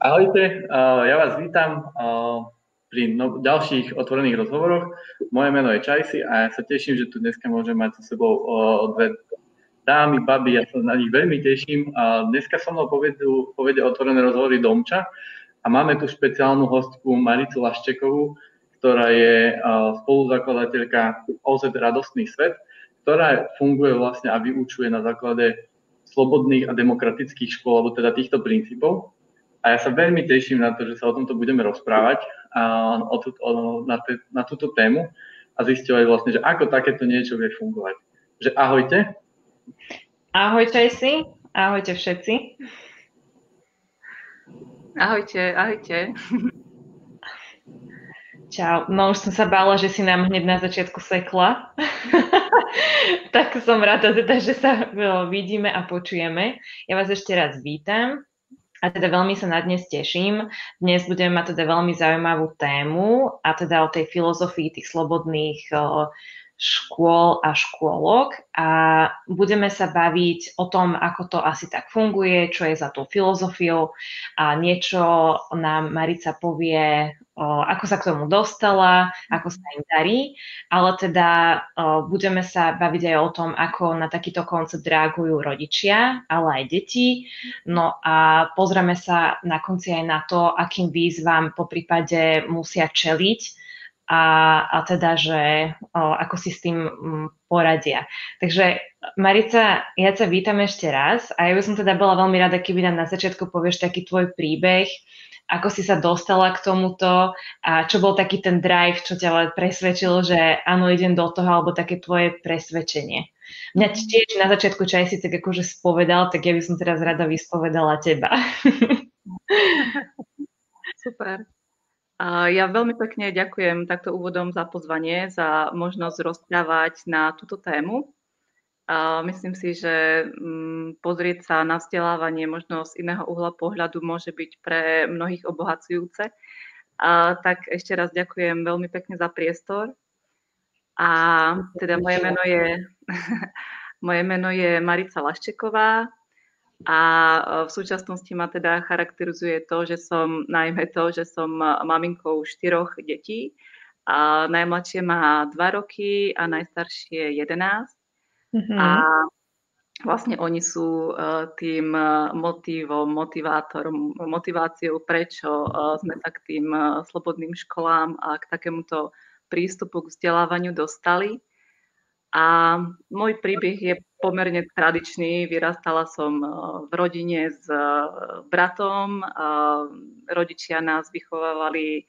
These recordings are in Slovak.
Ahojte, ja vás vítam pri no, ďalších otvorených rozhovoroch. Moje meno je Čajsi a ja sa teším, že tu dneska môžem mať so sebou dve dámy, baby, ja sa na nich veľmi teším. Dneska so mnou povedú, povedia otvorené rozhovory Domča a máme tu špeciálnu hostku Maricu Laščekovú, ktorá je spoluzakladateľka OZ Radostný svet, ktorá funguje vlastne a vyučuje na základe slobodných a demokratických škôl, alebo teda týchto princípov. A ja sa veľmi teším na to, že sa o tomto budeme rozprávať a o o, na, te, na túto tému a zistovať vlastne, že ako takéto niečo vie fungovať. Že ahojte. Ahoj Čajsi, ahojte všetci. Ahojte, ahojte. Čau. No už som sa bála, že si nám hneď na začiatku sekla. tak som rada teda, že sa vidíme a počujeme. Ja vás ešte raz vítam a teda veľmi sa na dnes teším. Dnes budeme mať teda veľmi zaujímavú tému a teda o tej filozofii tých slobodných škôl a škôlok a budeme sa baviť o tom, ako to asi tak funguje, čo je za tou filozofiou a niečo nám Marica povie, ako sa k tomu dostala, ako sa im darí, ale teda budeme sa baviť aj o tom, ako na takýto koncept reagujú rodičia, ale aj deti. No a pozrieme sa na konci aj na to, akým výzvam po prípade musia čeliť a, a teda, že o, ako si s tým mm, poradia. Takže Marica, ja ťa vítam ešte raz a ja by som teda bola veľmi rada, keby nám na začiatku povieš taký tvoj príbeh, ako si sa dostala k tomuto a čo bol taký ten drive, čo ťa presvedčilo, že áno, idem do toho, alebo také tvoje presvedčenie. Mňa tiež na začiatku čaj si tak akože spovedal, tak ja by som teraz rada vyspovedala teba. Super. Ja veľmi pekne ďakujem takto úvodom za pozvanie, za možnosť rozprávať na túto tému. Myslím si, že mm, pozrieť sa na vzdelávanie možno z iného uhla pohľadu môže byť pre mnohých obohacujúce. Tak ešte raz ďakujem veľmi pekne za priestor. A teda moje meno je, moje meno je Marica Laščeková, a e, v súčasnosti ma teda charakterizuje to, že som najmä to, že som maminkou štyroch detí. A najmladšie má 2 roky a najstaršie 11. Mm-hmm. A vlastne oni sú uh, tým motivom, motivátorom, motiváciou, prečo sme tak tým slobodným školám a k takémuto prístupu k vzdelávaniu dostali. A môj príbeh je pomerne tradičný. Vyrastala som eh, v rodine s eh, bratom. Rodičia nás vychovávali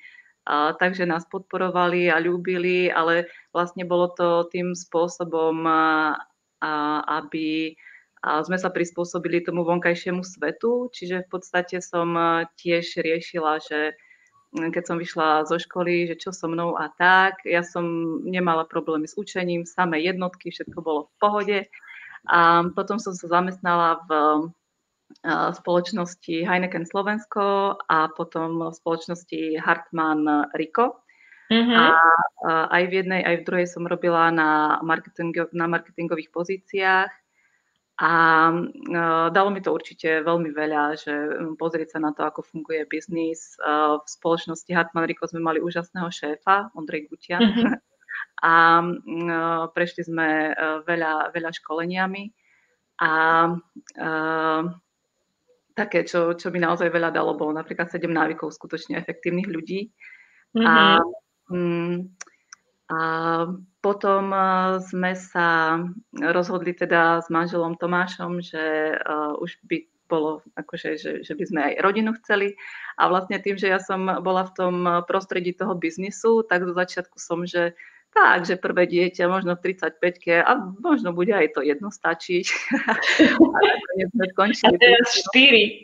takže nás podporovali a ľúbili, ale vlastne bolo to tým spôsobom, aby sme sa prispôsobili tomu vonkajšiemu svetu. Čiže v podstate som eh, tiež riešila, že keď som vyšla zo školy, že čo so mnou a tak. Ja som nemala problémy s učením, samé jednotky, všetko bolo v pohode. A potom som sa zamestnala v spoločnosti Heineken Slovensko a potom v spoločnosti Hartmann Rico. Mm-hmm. A, aj v jednej, aj v druhej som robila na, marketingo, na marketingových pozíciách a uh, dalo mi to určite veľmi veľa, že um, pozrieť sa na to, ako funguje biznis. Uh, v spoločnosti Hartmann Rico sme mali úžasného šéfa, Ondrej Gutian. Mm-hmm. A uh, prešli sme uh, veľa, veľa školeniami. A uh, také, čo, čo mi naozaj veľa dalo, bolo napríklad 7 návykov skutočne efektívnych ľudí. Mm-hmm. A um, a potom e, sme sa rozhodli teda s manželom Tomášom, že uh, už by bolo, akože, že, že by sme aj rodinu chceli. A vlastne tým, že ja som bola v tom prostredí toho biznisu, tak zo začiatku som, že tak, že prvé dieťa možno v 35 a možno bude aj to jedno stačiť. a teraz štyri.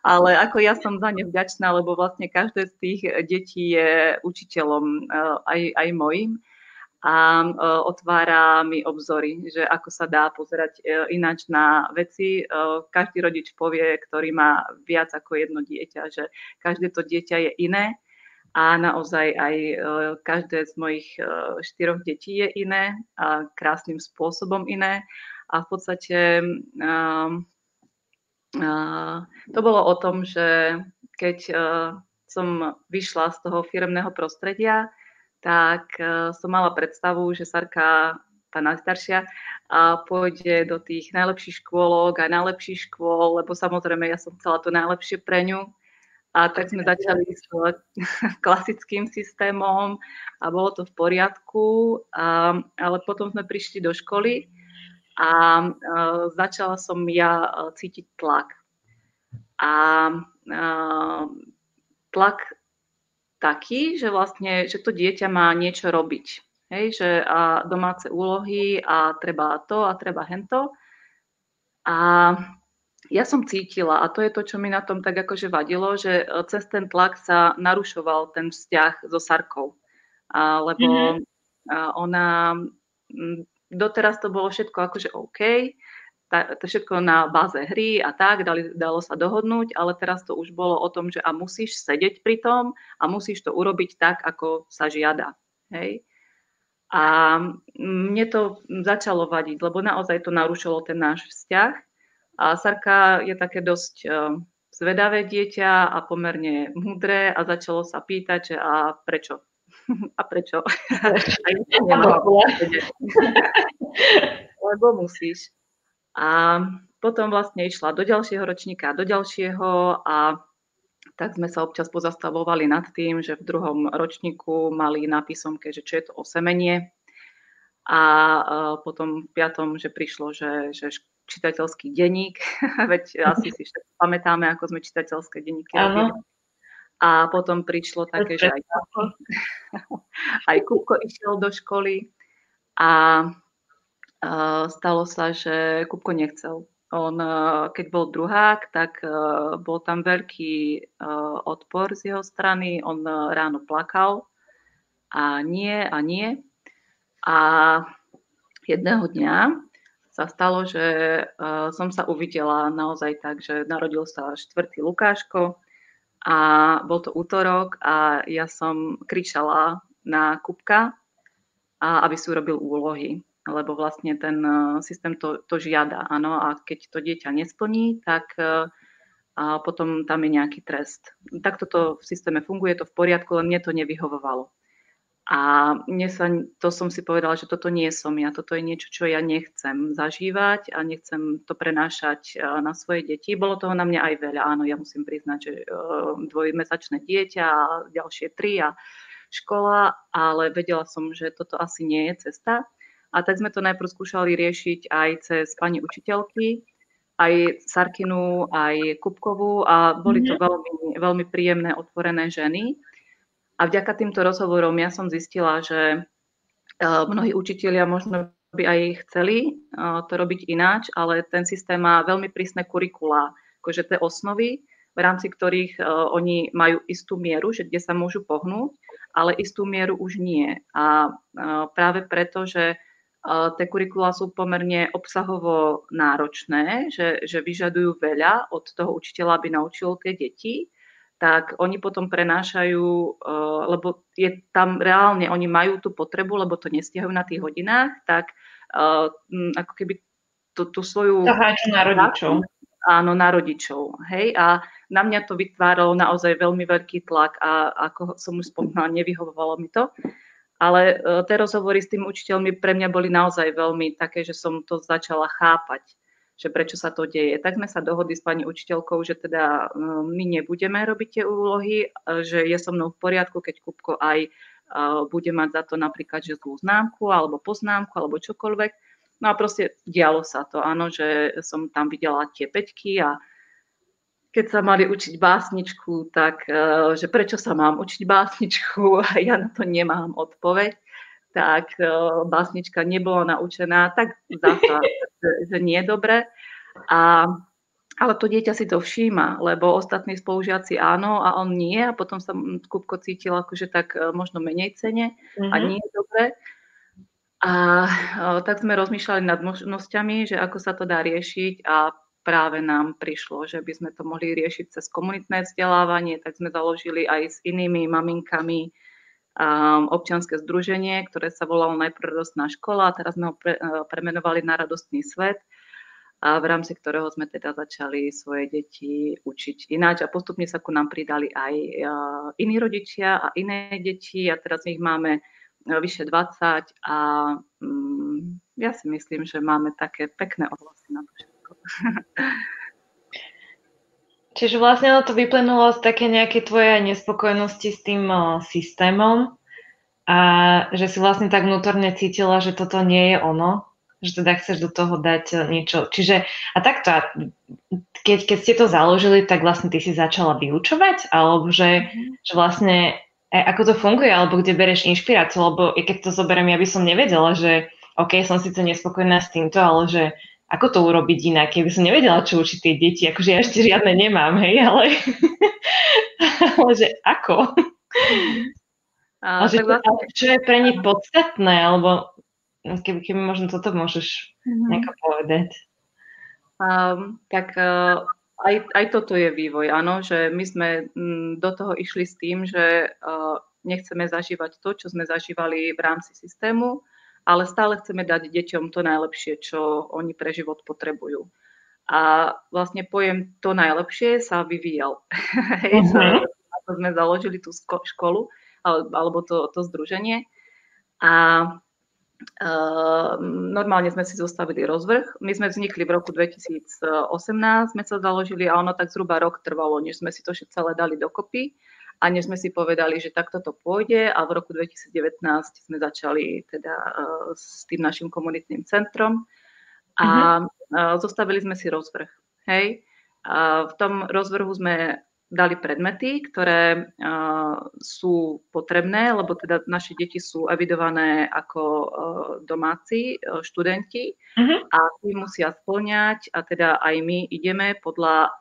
Ale ako ja som za ne vďačná, lebo vlastne každé z tých detí je učiteľom eh, aj, aj mojim a eh, otvára mi obzory, že ako sa dá pozerať eh, ináč na veci. Každý rodič povie, ktorý má viac ako jedno dieťa, že každé to dieťa je iné a naozaj aj každé z mojich štyroch detí je iné a krásnym spôsobom iné a v podstate to bolo o tom, že keď uh, som vyšla z toho firmného prostredia, tak som mala predstavu, že Sarka, tá najstaršia, pôjde do tých najlepších škôlok a najlepších škôl, lebo samozrejme ja som chcela to najlepšie pre ňu. A tak sme začali s klasickým systémom a bolo to v poriadku, a, ale potom sme prišli do školy a, začala som ja cítiť tlak. A, a tlak taký, že vlastne, že to dieťa má niečo robiť. Hej, že a domáce úlohy a treba to a treba hento. A ja som cítila, a to je to, čo mi na tom tak akože vadilo, že e, cez ten tlak sa narušoval ten vzťah so Sarkou. A, lebo mm-hmm. ona, doteraz to bolo všetko akože OK, tá, to všetko na báze hry a tak, dali, dalo sa dohodnúť, ale teraz to už bolo o tom, že a musíš sedieť pri tom a musíš to urobiť tak, ako sa žiada. Hej? A mne to začalo vadiť, lebo naozaj to narušilo ten náš vzťah. A Sarka je také dosť e, zvedavé dieťa a pomerne múdre a začalo sa pýtať, že a prečo? a prečo? Lebo musíš. A potom vlastne išla do ďalšieho ročníka, do ďalšieho a tak sme sa občas pozastavovali nad tým, že v druhom ročníku mali na písomke, že čo je to osemenie. A potom v piatom, že prišlo, že, že čitateľský denník, veď asi si všetko pamätáme, ako sme čitateľské denníky robili. A potom prišlo také, že aj, aj Kupko išiel do školy a stalo sa, že Kupko nechcel on, eh, keď bol druhák, tak eh, bol tam veľký eh, odpor z jeho strany. On ráno plakal a nie a nie. A jedného dňa sa stalo, že som sa uvidela naozaj tak, že narodil sa štvrtý Lukáško a bol to útorok a ja som kričala na Kupka, aby si urobil úlohy lebo vlastne ten eh, systém to, to žiada. Áno, a keď to dieťa nesplní, tak eh, a potom tam je nejaký trest. Takto to v systéme funguje, to v poriadku, len mne to nevyhovovalo. A mne sa, to som si povedala, že toto nie som ja, toto je niečo, čo ja nechcem zažívať a nechcem to prenášať eh, na svoje deti. Bolo toho na mňa aj veľa, áno, ja musím priznať, že dvojmesačné dieťa a ďalšie tri a škola, ale vedela som, že toto asi nie je cesta. A tak sme to najprv skúšali riešiť aj cez pani učiteľky, aj Sarkinu, aj Kupkovú a boli to mhm. veľmi, veľmi príjemné, otvorené ženy. A vďaka týmto rozhovorom ja som zistila, že e, mnohí učitelia možno by aj chceli e, to robiť ináč, ale ten systém má veľmi prísne kurikulá, akože tie osnovy, v rámci ktorých e, oni majú istú mieru, že kde sa môžu pohnúť, ale istú mieru už nie. A práve preto, že tie kurikulá sú pomerne obsahovo náročné, že, že vyžadujú veľa od toho učiteľa, aby naučil tie deti, tak oni potom prenášajú, e, lebo je tam reálne, oni majú tú potrebu, lebo to nestihajú na tých hodinách, tak e, ako keby tú, tú svoju... Zaháču na rodičov. Áno, na rodičov. Hej? A na mňa to vytváralo naozaj veľmi veľký tlak a ako som už spomínala, nevyhovovalo mi to. Ale e, tie rozhovory s tým učiteľmi pre mňa boli naozaj veľmi také, že som to začala chápať, že prečo sa to deje. Tak sme sa dohodli s pani učiteľkou, že teda e, my nebudeme robiť tie úlohy, e, že je so mnou v poriadku, keď Kupko aj bude mať za to napríklad, že zlú známku alebo poznámku alebo čokoľvek. No a proste dialo sa to, áno, že som tam videla tie peťky a keď sa mali učiť básničku, tak e, že prečo sa mám učiť básničku a ja na to nemám odpoveď, tak e, básnička nebola naučená, tak zasa, že, nie je dobre. A, ale to dieťa si to všíma, lebo ostatní spolužiaci áno a on nie a potom sa Kupko cítil akože tak e, možno menej cene mm-hmm. a mhm. nie je dobre. A tak sme rozmýšľali nad možnosťami, že ako sa to dá riešiť a práve nám prišlo, že by sme to mohli riešiť cez komunitné vzdelávanie, tak sme založili aj s inými maminkami občianske združenie, ktoré sa volalo najprv Radostná škola, a teraz sme ho pre, premenovali na Radostný svet a v rámci ktorého sme teda začali svoje deti učiť ináč a postupne sa ku nám pridali aj iní rodičia a iné deti a teraz ich máme vyše 20 a mm, ja si myslím, že máme také pekné ohlasy na to všetko. Čiže vlastne to vyplynulo z také nejaké tvoje nespokojnosti s tým systémom a že si vlastne tak vnútorne cítila, že toto nie je ono, že teda chceš do toho dať niečo. Čiže a takto, keď, keď ste to založili, tak vlastne ty si začala vyučovať, alebo že, mm-hmm. že vlastne e, ako to funguje, alebo kde bereš inšpiráciu, lebo keď to zoberiem, ja by som nevedela, že OK, som síce nespokojná s týmto, ale že ako to urobiť inak, keby som nevedela, čo učiť tie deti, akože ja ešte žiadne nemám, hej, ale, ale že ako? A, a že, vlastne... čo je pre nich podstatné, alebo keby, keby možno toto môžeš mm-hmm. nejako povedať. Um, tak uh, aj, aj toto je vývoj, áno, že my sme m, do toho išli s tým, že uh, nechceme zažívať to, čo sme zažívali v rámci systému, ale stále chceme dať deťom to najlepšie, čo oni pre život potrebujú. A vlastne pojem to najlepšie sa vyvíjal. Uh-huh. to sme založili tú školu alebo to, to združenie. A Ehm, normálne sme si zostavili rozvrh. My sme vznikli v roku 2018, sme sa založili a ono tak zhruba rok trvalo, než sme si to celé dali dokopy a než sme si povedali, že takto to pôjde a v roku 2019 sme začali teda uh, s tým našim komunitným centrom a uh-huh. zostavili sme si rozvrh. Hej. A v tom rozvrhu sme dali predmety, ktoré uh, sú potrebné, lebo teda naše deti sú evidované ako uh, domáci uh, študenti uh-huh. a tí musia splňať a teda aj my ideme podľa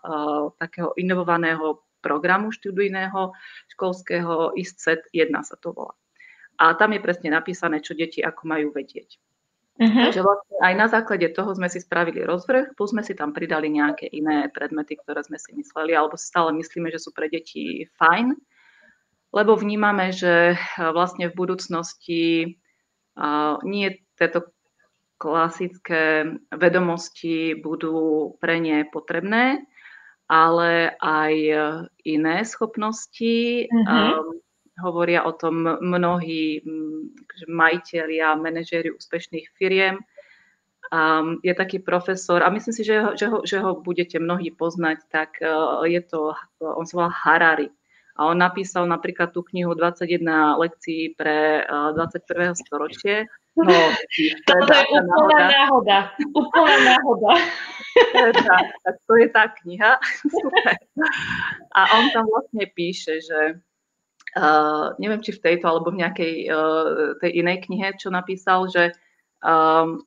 takého inovovaného programu študijného školského ISCET 1 sa to volá. A tam je presne napísané, čo deti ako majú vedieť. Uh-huh. Takže vlastne aj na základe toho sme si spravili rozvrh, plus sme si tam pridali nejaké iné predmety, ktoré sme si mysleli, alebo si stále myslíme, že sú pre deti fajn, lebo vnímame, že vlastne v budúcnosti uh, nie tieto klasické vedomosti budú pre ne potrebné, ale aj iné schopnosti. Um, hovoria o tom mnohí majiteľi a manažéri úspešných firiem. Um, je taký profesor, a myslím si, že ho, že ho, že ho budete mnohí poznať, tak uh, je to, on sa volá Harari. A on napísal napríklad tú knihu 21 lekcií pre uh, 21. storočie. No, to je úplná náhoda. Úplná náhoda. tak, tak to je tá kniha. Super. A on tam vlastne píše, že Uh, neviem, či v tejto alebo v nejakej uh, tej inej knihe, čo napísal, že um,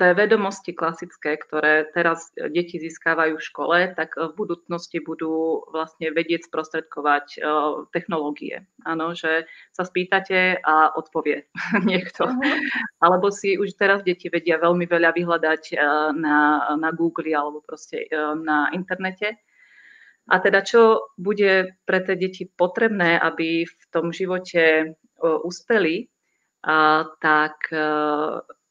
tie vedomosti klasické, ktoré teraz deti získávajú v škole, tak v budúcnosti budú vlastne vedieť sprostredkovať uh, technológie. Áno, že sa spýtate a odpovie niekto. Uh-huh. Alebo si už teraz deti vedia veľmi veľa vyhľadať na, na Google alebo proste na internete a teda čo bude pre tie deti potrebné, aby v tom živote uspeli, a, tak e,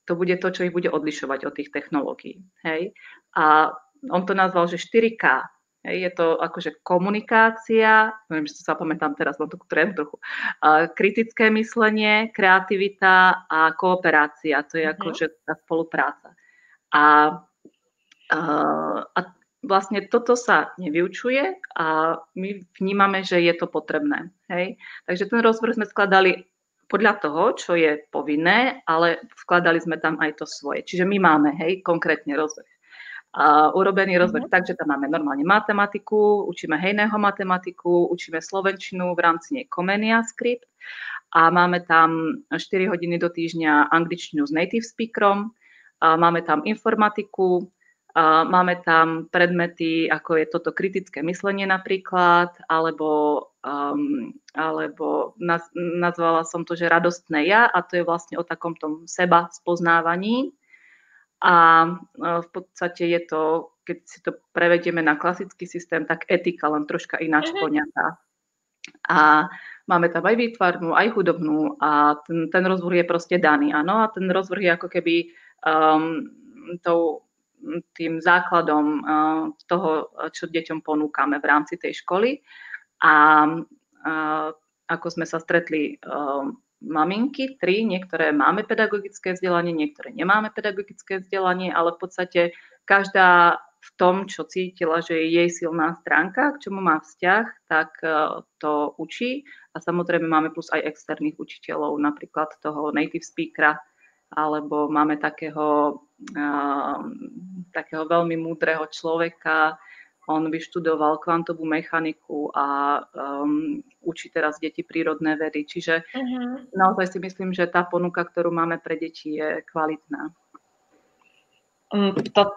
to bude to, čo ich bude odlišovať od tých technológií. Hej? A on to nazval, že 4K. Hej? Je to akože komunikácia, neviem, že sa pamätám teraz, mám takú trend trochu, a, kritické myslenie, kreativita a kooperácia. To je mm-hmm. akože tá spolupráca. A, a, a vlastne toto sa nevyučuje a my vnímame, že je to potrebné. Hej? Takže ten rozvrh sme skladali podľa toho, čo je povinné, ale vkladali sme tam aj to svoje. Čiže my máme, hej, konkrétne rozvrh. A urobený rozvrh mm-hmm. tak, že tam máme normálne matematiku, učíme hejného matematiku, učíme slovenčinu v rámci nej Comenia Script a máme tam 4 hodiny do týždňa angličtinu s native speakerom, a máme tam informatiku, Máme tam predmety, ako je toto kritické myslenie napríklad, alebo, um, alebo naz, nazvala som to, že radostné ja a to je vlastne o takom tom seba spoznávaní. A v podstate je to, keď si to prevedieme na klasický systém, tak etika len troška ináč mm-hmm. poňatá. A máme tam aj výtvarnú, aj hudobnú a ten, ten rozvrh je proste daný, áno, a ten rozvrh je ako keby um, tou, tým základom uh, toho, čo deťom ponúkame v rámci tej školy. A uh, ako sme sa stretli uh, maminky, tri, niektoré máme pedagogické vzdelanie, niektoré nemáme pedagogické vzdelanie, ale v podstate každá v tom, čo cítila, že je jej silná stránka, k čomu má vzťah, tak to učí. A samozrejme máme plus aj externých učiteľov, napríklad toho native speakera, alebo máme takého, takého veľmi múdreho človeka, on vyštudoval kvantovú mechaniku a um, učí teraz deti prírodné vedy. Čiže uh-huh. naozaj si myslím, že tá ponuka, ktorú máme pre deti, je kvalitná. Um, to,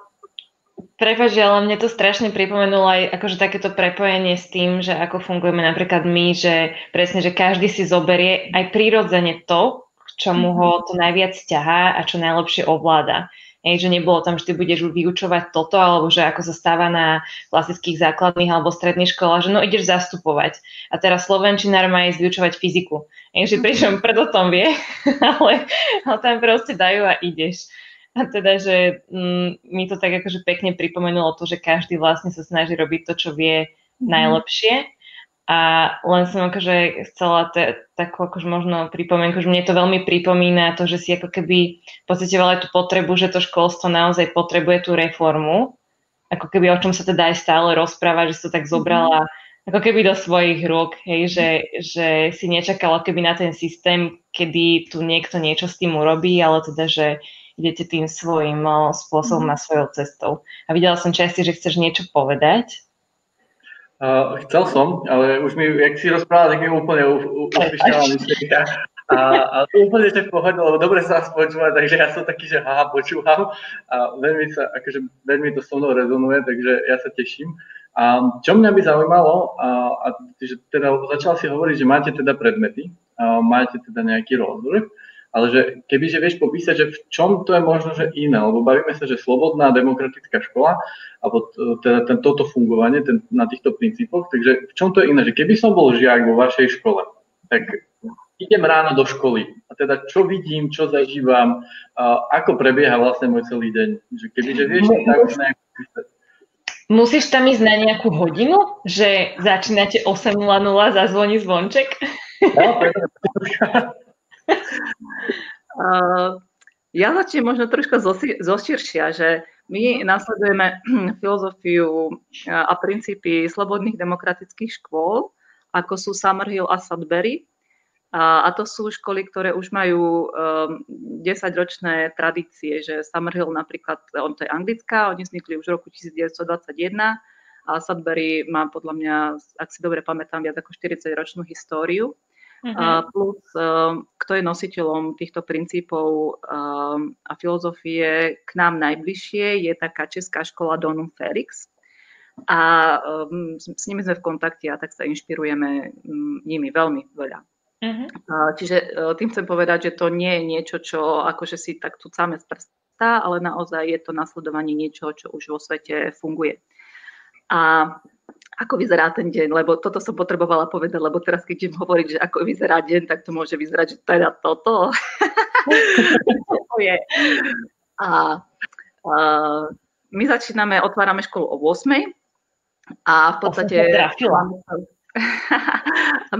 Prepač, ale mne to strašne pripomenulo aj akože takéto prepojenie s tým, že ako fungujeme napríklad my, že presne, že každý si zoberie aj prirodzene to, k čomu ho mhm. to najviac ťahá a čo najlepšie ovláda. Hej, že nebolo tam, že ty budeš vyučovať toto, alebo že ako sa stáva na klasických základných alebo stredných školách, že no ideš zastupovať. A teraz Slovenčinár má ísť vyučovať fyziku. Hej, že pričom preto tom vie, ale, ale tam proste dajú a ideš. A teda, že mm, mi to tak akože pekne pripomenulo to, že každý vlastne sa snaží robiť to, čo vie mm. A len som akože chcela te, takú akože možno pripomienku, že mne to veľmi pripomína to, že si ako keby pocitovala tú potrebu, že to školstvo naozaj potrebuje tú reformu, ako keby o čom sa teda aj stále rozpráva, že si to tak zobrala ako keby do svojich rúk, hej, že, že si nečakala keby na ten systém, kedy tu niekto niečo s tým urobí, ale teda, že idete tým svojím spôsobom a svojou cestou. A videla som časti, že chceš niečo povedať. Uh, chcel som, ale už mi, jak si rozprával, tak mi úplne uprišťala myšlienka. A, a úplne že v pohode, lebo dobre sa počúva, takže ja som taký, že haha, počúvam a veľmi sa, akože veľmi to so mnou rezonuje, takže ja sa teším. A čo mňa by zaujímalo, a, a že teda začal si hovoriť, že máte teda predmety, a máte teda nejaký rozvrh, ale že keby že vieš popísať, že v čom to je možno, že iné, lebo bavíme sa, že slobodná demokratická škola, alebo teda ten, toto fungovanie ten, na týchto princípoch, takže v čom to je iné, že keby som bol žiak vo vašej škole, tak idem ráno do školy a teda čo vidím, čo zažívam, ako prebieha vlastne môj celý deň, že keby že vieš, tak Musíš tam ísť na nejakú hodinu, že začínate 8.00, zazvoní zvonček? No, ja začnem možno troška zoširšia, že my nasledujeme filozofiu a princípy slobodných demokratických škôl, ako sú Summerhill a Sudbury. A, to sú školy, ktoré už majú um, 10-ročné tradície, že Summerhill napríklad, on to je anglická, oni vznikli už v roku 1921 a Sudbury má podľa mňa, ak si dobre pamätám, viac ako 40-ročnú históriu. Uh-huh. Plus, ehm, kto je nositeľom týchto princípov ehm, a filozofie k nám najbližšie, je taká česká škola Donum Felix. A um, s nimi sme v kontakte a tak sa inšpirujeme um, nimi veľmi veľa. Uh-huh. Čiže uh, tým chcem povedať, že to nie je niečo, čo akože si tak tu sáme z prsta, ale naozaj je to nasledovanie niečoho, čo už vo svete funguje. A ako vyzerá ten deň, lebo toto som potrebovala povedať, lebo teraz keď idem hovoriť, že ako vyzerá deň, tak to môže vyzerať, že teda toto. to je. A, a my začíname, otvárame školu o 8 a v podstate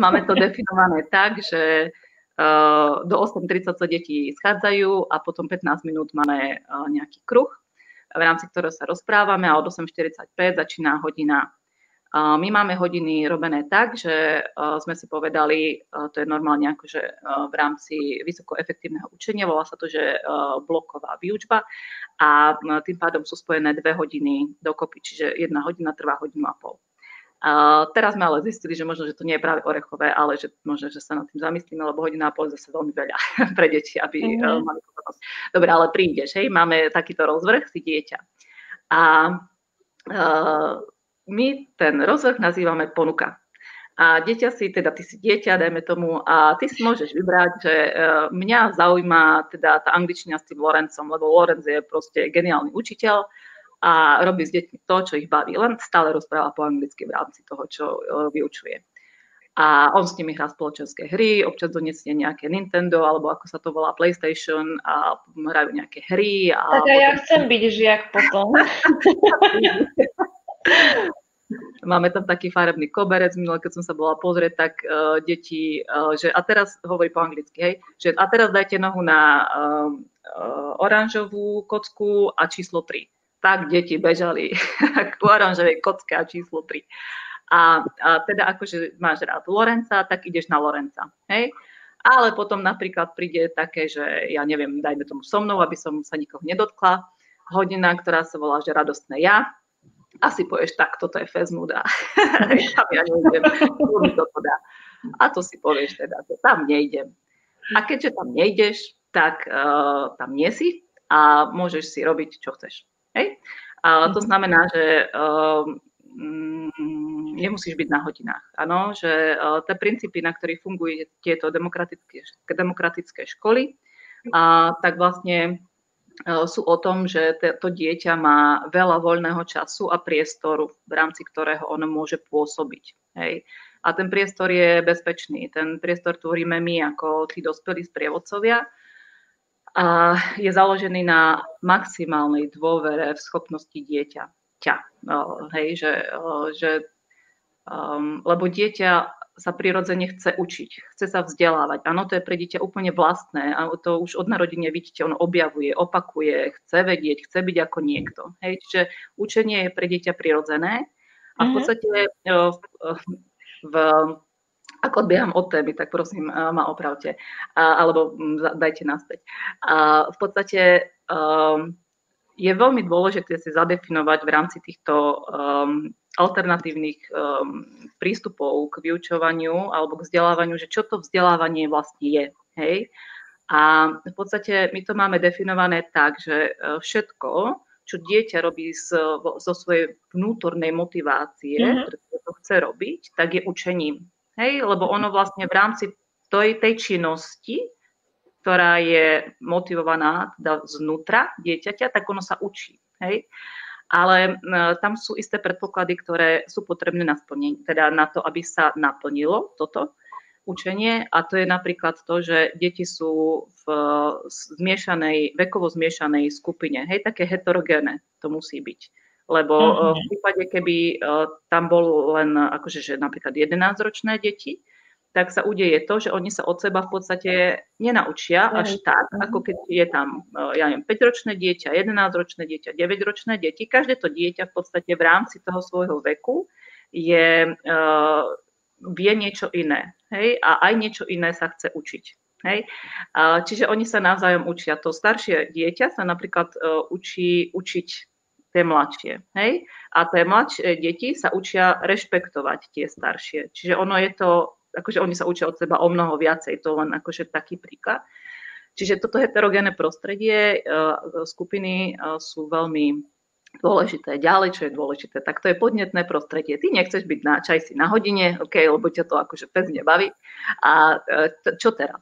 máme to definované tak, že uh, do 8.30 sa deti schádzajú a potom 15 minút máme uh, nejaký kruh, v rámci ktorého sa rozprávame a od 8.45 začína hodina my máme hodiny robené tak, že sme si povedali, to je normálne akože v rámci vysokoefektívneho učenia, volá sa to, že bloková výučba a tým pádom sú spojené dve hodiny dokopy, čiže jedna hodina trvá hodinu a pol. A teraz sme ale zistili, že možno, že to nie je práve orechové, ale že možno, že sa nad tým zamyslíme, lebo hodina a pol zase veľmi veľa pre deti, aby mm-hmm. mali pozornosť. Dobre, ale prídeš, hej, máme takýto rozvrh, si dieťa. A uh, my ten rozvrh nazývame ponuka. A dieťa si, teda ty si dieťa, dajme tomu, a ty si môžeš vybrať, že e, mňa zaujíma teda tá angličtina s tým Lorencom, lebo Lorenz je proste geniálny učiteľ a robí s deťmi to, čo ich baví. Len stále rozpráva po anglicky v rámci toho, čo e, vyučuje. a on s nimi hrá spoločenské hry, občas donesie nejaké Nintendo, alebo ako sa to volá PlayStation a hrajú nejaké hry. A tak a ja chcem byť žiak potom. Máme tam taký farebný koberec, minule, keď som sa bola pozrieť, tak uh, deti, uh, že a teraz, hovorí po anglicky, hej, že a teraz dajte nohu na uh, oranžovú kocku a číslo 3. Tak deti bežali k oranžovej kocke a číslo 3. A, a teda akože máš rád Lorenca, tak ideš na Lorenca. Hej? Ale potom napríklad príde také, že ja neviem, dajme tomu so mnou, aby som sa nikoho nedotkla, hodina, ktorá sa volá, že radostné ja, asi povieš, tak, toto je Fezmood a tam ja nejdem, mi to podá. A to si povieš teda, že tam nejdem. A keďže tam nejdeš, tak uh, tam nie si a môžeš si robiť, čo chceš. Hej? A to mhm. znamená, že uh, nemusíš byť na hodinách. Áno, že uh, tie princípy, na ktorých fungujú tieto demokratické, demokratické školy, a, tak vlastne uh, sú o tom, že to dieťa má veľa voľného času a priestoru, v rámci ktorého ono môže pôsobiť. Hej. A ten priestor je bezpečný. Ten priestor tvoríme my ako tí dospelí sprievodcovia a je založený na maximálnej dôvere v schopnosti dieťa ťa. Hej, že, že um, lebo dieťa sa prirodzene chce učiť, chce sa vzdelávať. Áno, to je pre dieťa úplne vlastné a to už od narodenia vidíte, ono objavuje, opakuje, chce vedieť, chce byť ako niekto. Hej, čiže učenie je pre dieťa prirodzené a v mhm. podstate v, v ak odbieham od témy, tak prosím, ma opravte, alebo dajte naspäť. V podstate je veľmi dôležité si zadefinovať v rámci týchto um, alternatívnych um, prístupov k vyučovaniu alebo k vzdelávaniu, že čo to vzdelávanie vlastne je. Hej? A v podstate my to máme definované tak, že uh, všetko, čo dieťa robí z, zo svojej vnútornej motivácie, mm-hmm. pretože to chce robiť, tak je učením. Hej? Lebo ono vlastne v rámci tej, tej činnosti ktorá je motivovaná teda znútra dieťaťa, tak ono sa učí. Hej? Ale tam sú isté predpoklady, ktoré sú potrebné na splnenie, teda na to, aby sa naplnilo toto učenie a to je napríklad to, že deti sú v zmiešanej, vekovo zmiešanej skupine, hej, také heterogéne to musí byť. Lebo mm-hmm. v prípade, keby e, tam bol len akože, že napríklad 11-ročné deti, tak sa udeje to, že oni sa od seba v podstate nenaučia až tak, ako keď je tam, e, ja neviem, 5-ročné dieťa, 11-ročné dieťa, 9-ročné deti. Každé to dieťa v podstate v rámci toho svojho veku je, uh, vie niečo iné. Hej? A aj niečo iné sa chce učiť. Hej? Uh, čiže oni sa navzájom učia. To staršie dieťa sa napríklad uh, učí učiť tie mladšie. Hej? A tie mladšie deti sa učia rešpektovať tie staršie. Čiže ono je to akože oni sa učia od seba o mnoho viacej, to len akože taký príklad. Čiže toto heterogénne prostredie, e, skupiny e, sú veľmi dôležité. Ďalej, čo je dôležité, tak to je podnetné prostredie. Ty nechceš byť na čaj si na hodine, OK, lebo ťa to akože pes nebaví. A e, čo teraz?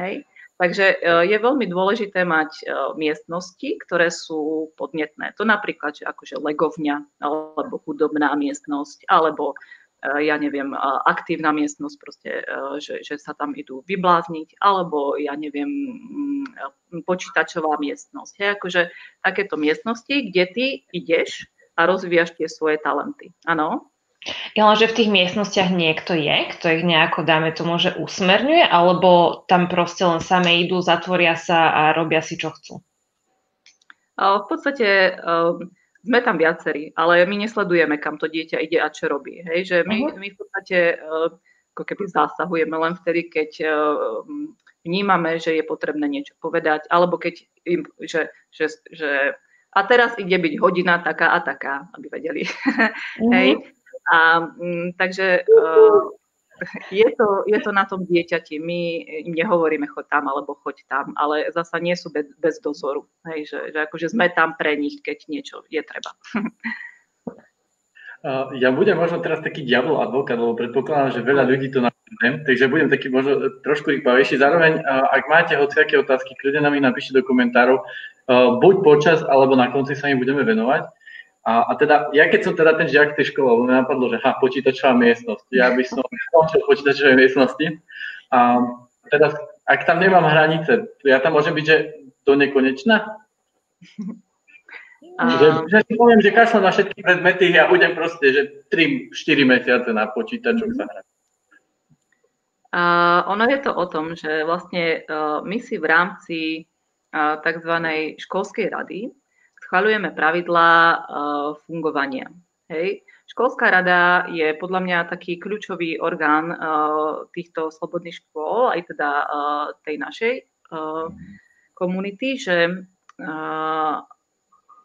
Hej? Takže je veľmi dôležité mať miestnosti, ktoré sú podnetné. To napríklad, že akože legovňa, alebo hudobná miestnosť, alebo ja neviem, eh, aktívna miestnosť, proste, eh, že, že sa tam idú vyblázniť, alebo ja neviem, mm, počítačová miestnosť. Hej, akože takéto miestnosti, kde ty ideš a rozvíjaš tie svoje talenty. Áno? Ja len, že v tých miestnostiach niekto je, kto ich nejako, dáme to, môže usmerňuje, alebo tam proste len same idú, zatvoria sa a robia si, čo chcú? V podstate sme tam viacerí, ale my nesledujeme, kam to dieťa ide a čo robí. Hej? Že my, uh-huh. my v podstate uh, ako keby zásahujeme len vtedy, keď uh, vnímame, že je potrebné niečo povedať, alebo keď im, že, že, že a teraz ide byť hodina taká a taká, aby vedeli. Uh-huh. Hej? A um, takže uh, je to, je to na tom dieťati. My im nehovoríme choď tam alebo choď tam, ale zasa nie sú bez, bez dozoru. Hej, že, že akože sme tam pre nich, keď niečo je treba. Ja budem možno teraz taký diabol advokát, lebo predpokladám, že veľa ľudí to napíšem, takže budem taký možno trošku rýchlejší. Zároveň, ak máte hociaké otázky, kľudne nám ich napíšte do komentárov, buď počas, alebo na konci sa im budeme venovať. A, a teda, ja keď som teda ten žiak tej škole, mňa napadlo, že ha, počítačová miestnosť. Ja by som skončil počítačovej miestnosti. A teda, ak tam nemám hranice, ja tam môžem byť, že do nekonečna? A... Že, že si poviem, že kašľam na všetky predmety a budem proste, že 3-4 mesiace na počítačoch sa hrať. Uh, ono je to o tom, že vlastne uh, my si v rámci uh, tzv. školskej rady schvaľujeme pravidlá uh, fungovania. Hej. Školská rada je podľa mňa taký kľúčový orgán uh, týchto slobodných škôl, aj teda uh, tej našej komunity, že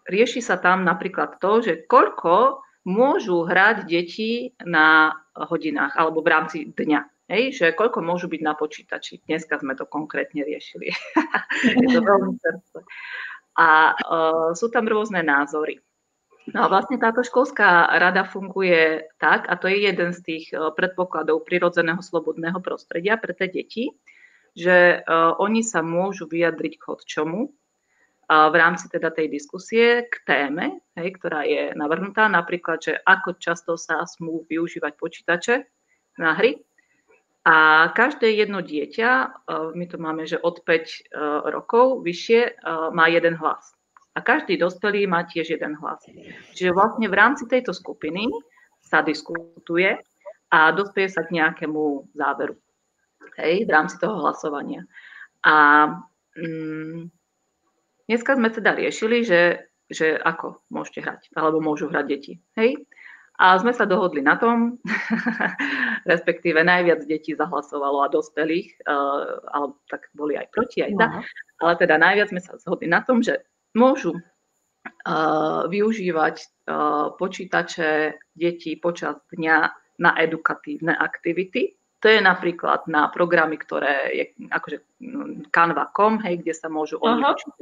rieši sa tam napríklad to, že koľko môžu hrať deti na hodinách alebo v rámci dňa. Hej, že koľko môžu byť na počítači. Dneska sme to konkrétne riešili. je to veľmi srdce. A uh, sú tam rôzne názory. No a vlastne táto školská rada funguje tak, a to je jeden z tých uh, predpokladov prirodzeného slobodného prostredia pre tie deti, že uh, oni sa môžu vyjadriť k čomu v rámci teda tej diskusie k téme, hej, ktorá je navrhnutá, napríklad, že ako často sa smú využívať počítače na hry, a každé jedno dieťa, e, my to máme, že od 5 e, rokov vyššie, e, má jeden hlas. A každý dospelý má tiež jeden hlas. Čiže vlastne v rámci tejto skupiny sa diskutuje a dospie sa k nejakému záveru. Hej, v rámci toho hlasovania. A mm, dneska sme teda riešili, že, že ako môžete hrať, alebo môžu hrať deti. Hej? A sme sa dohodli na tom, respektíve najviac detí zahlasovalo a dospelých, uh, ale tak boli aj proti, aj za. No. Ale teda najviac sme sa zhodli na tom, že môžu uh, využívať uh, počítače detí počas dňa na edukatívne aktivity. To je napríklad na programy, ktoré je akože mm, canva.com, hej, kde sa môžu oni učiť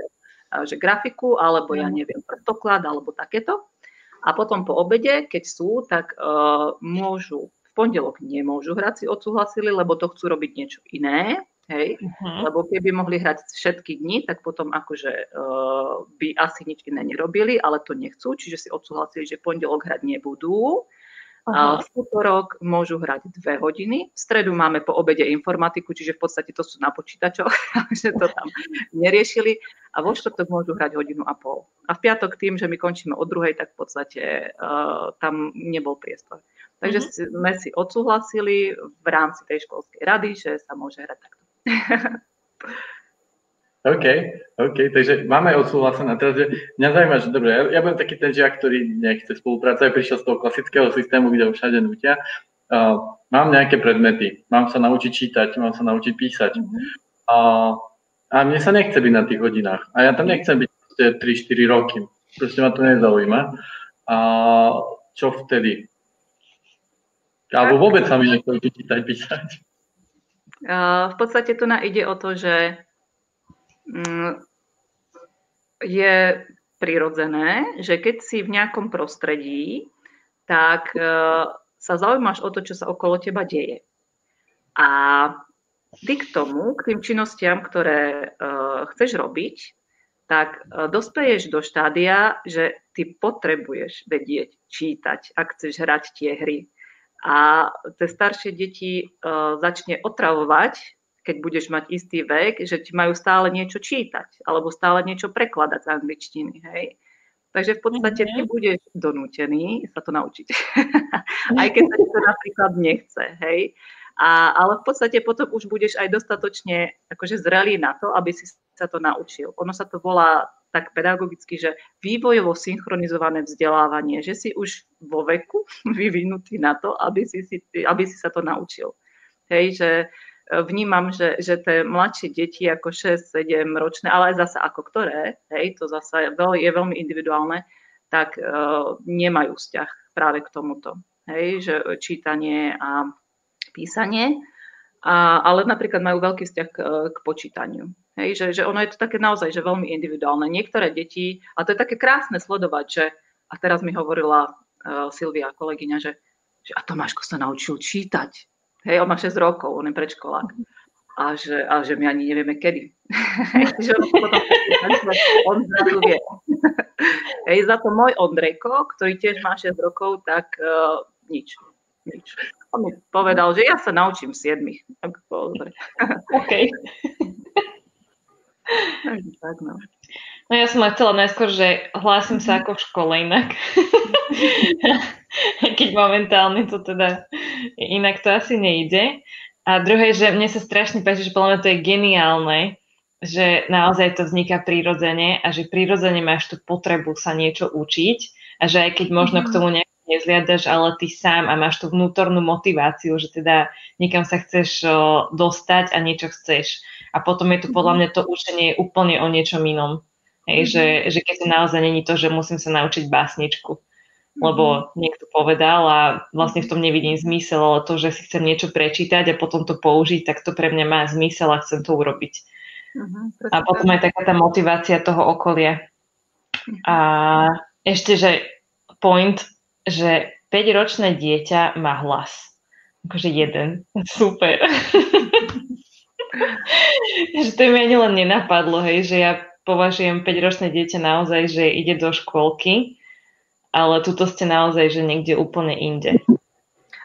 že grafiku, alebo ja neviem, prstoklad, alebo takéto. A potom po obede, keď sú, tak uh, môžu, v pondelok nemôžu hrať si odsúhlasili, lebo to chcú robiť niečo iné, hej, uh-huh. lebo keby mohli hrať všetky dni, tak potom akože uh, by asi nič iné nerobili, ale to nechcú, čiže si odsúhlasili, že pondelok hrať nebudú. Aha. V útorok môžu hrať dve hodiny. V stredu máme po obede informatiku, čiže v podstate to sú na počítačoch, že to tam neriešili. A vo štvrtok môžu hrať hodinu a pol. A v piatok tým, že my končíme od druhej, tak v podstate uh, tam nebol priestor. Takže mm-hmm. sme si odsúhlasili v rámci tej školskej rady, že sa môže hrať takto. OK, OK, takže máme odsúhlasené. Teraz, že mňa zaujíma, že dobre, ja, ja budem taký ten žiak, ktorý nechce spolupracovať, prišiel z toho klasického systému, kde ho všade nutia. Uh, mám nejaké predmety, mám sa naučiť čítať, mám sa naučiť písať. Uh, a mne sa nechce byť na tých hodinách. A ja tam nechcem byť 3-4 roky. Proste ma to nezaujíma. A čo vtedy? Alebo vôbec sa mi nechce čítať, písať. Uh, v podstate tu ide o to, že je prirodzené, že keď si v nejakom prostredí, tak e, sa zaujímaš o to, čo sa okolo teba deje. A ty k tomu, k tým činnostiam, ktoré uh, chceš robiť, tak uh, dospeješ do štádia, že ty potrebuješ vedieť čítať, ak chceš hrať tie hry. A tie staršie deti začne otravovať keď budeš mať istý vek, že ti majú stále niečo čítať alebo stále niečo prekladať z angličtiny, hej. Takže v podstate ty mhm. budeš donútený sa to naučiť. aj keď sa ti to napríklad nechce, hej. A, ale v podstate potom už budeš aj dostatočne akože zrelý na to, aby si sa to naučil. Ono sa to volá tak pedagogicky, že vývojovo synchronizované vzdelávanie, že si už vo veku vyvinutý na to, aby si, si, aby si sa to naučil. Hej, že vnímam, že, že tie mladšie deti ako 6-7 ročné, ale aj zase ako ktoré, hej, to zase je veľmi individuálne, tak uh, nemajú vzťah práve k tomuto. Hej, že čítanie a písanie, a, ale napríklad majú veľký vzťah k, k počítaniu. Hej, že, že ono je to také naozaj že veľmi individuálne. Niektoré deti, a to je také krásne sledovať, že, a teraz mi hovorila uh, Silvia, kolegyňa, že, že a Tomáško sa naučil čítať. Hej, on má 6 rokov, on je predškolák. A že, a že my ani nevieme kedy. že on, potom, on zrazu vie. Hej, za to môj Ondrejko, ktorý tiež má 6 rokov, tak uh, nič. Nič. On mi povedal, že ja sa naučím 7. Tak dobre. OK. tak, no. No ja som len chcela najskôr, že hlásim sa ako v škole inak. Keď momentálne to teda inak to asi nejde. A druhé, že mne sa strašne páči, že podľa mňa to je geniálne, že naozaj to vzniká prirodzene a že prirodzene máš tú potrebu sa niečo učiť a že aj keď možno k mhm. tomu nejak nezliadaš, ale ty sám a máš tú vnútornú motiváciu, že teda niekam sa chceš dostať a niečo chceš. A potom je tu podľa mhm. mňa to učenie úplne o niečom inom. Hej, mm-hmm. že, že keď to naozaj není to, že musím sa naučiť básničku, lebo niekto povedal a vlastne v tom nevidím zmysel, ale to, že si chcem niečo prečítať a potom to použiť, tak to pre mňa má zmysel a chcem to urobiť. Mm-hmm, a potom aj taká tá motivácia toho okolia. A ešte, že point, že 5-ročné dieťa má hlas. Akože jeden. Super. že to mi ani len nenapadlo, hej, že ja považujem 5-ročné dieťa naozaj, že ide do škôlky, ale tuto ste naozaj, že niekde úplne inde.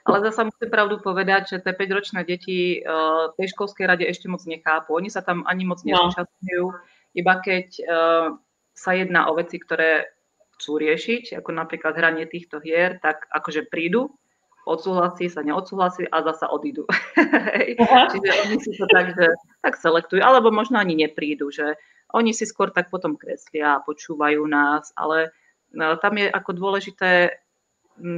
Ale zase musím pravdu povedať, že tie 5-ročné deti uh, tej školskej rade ešte moc nechápu. Oni sa tam ani moc no. nezúčastňujú, no. iba keď uh, sa jedná o veci, ktoré chcú riešiť, ako napríklad hranie týchto hier, tak akože prídu, odsúhlasí sa, neodsúhlasí a zasa odídu. Čiže oni si to tak, že tak selektujú, alebo možno ani neprídu, že oni si skôr tak potom kreslia a počúvajú nás, ale no, tam je ako dôležité,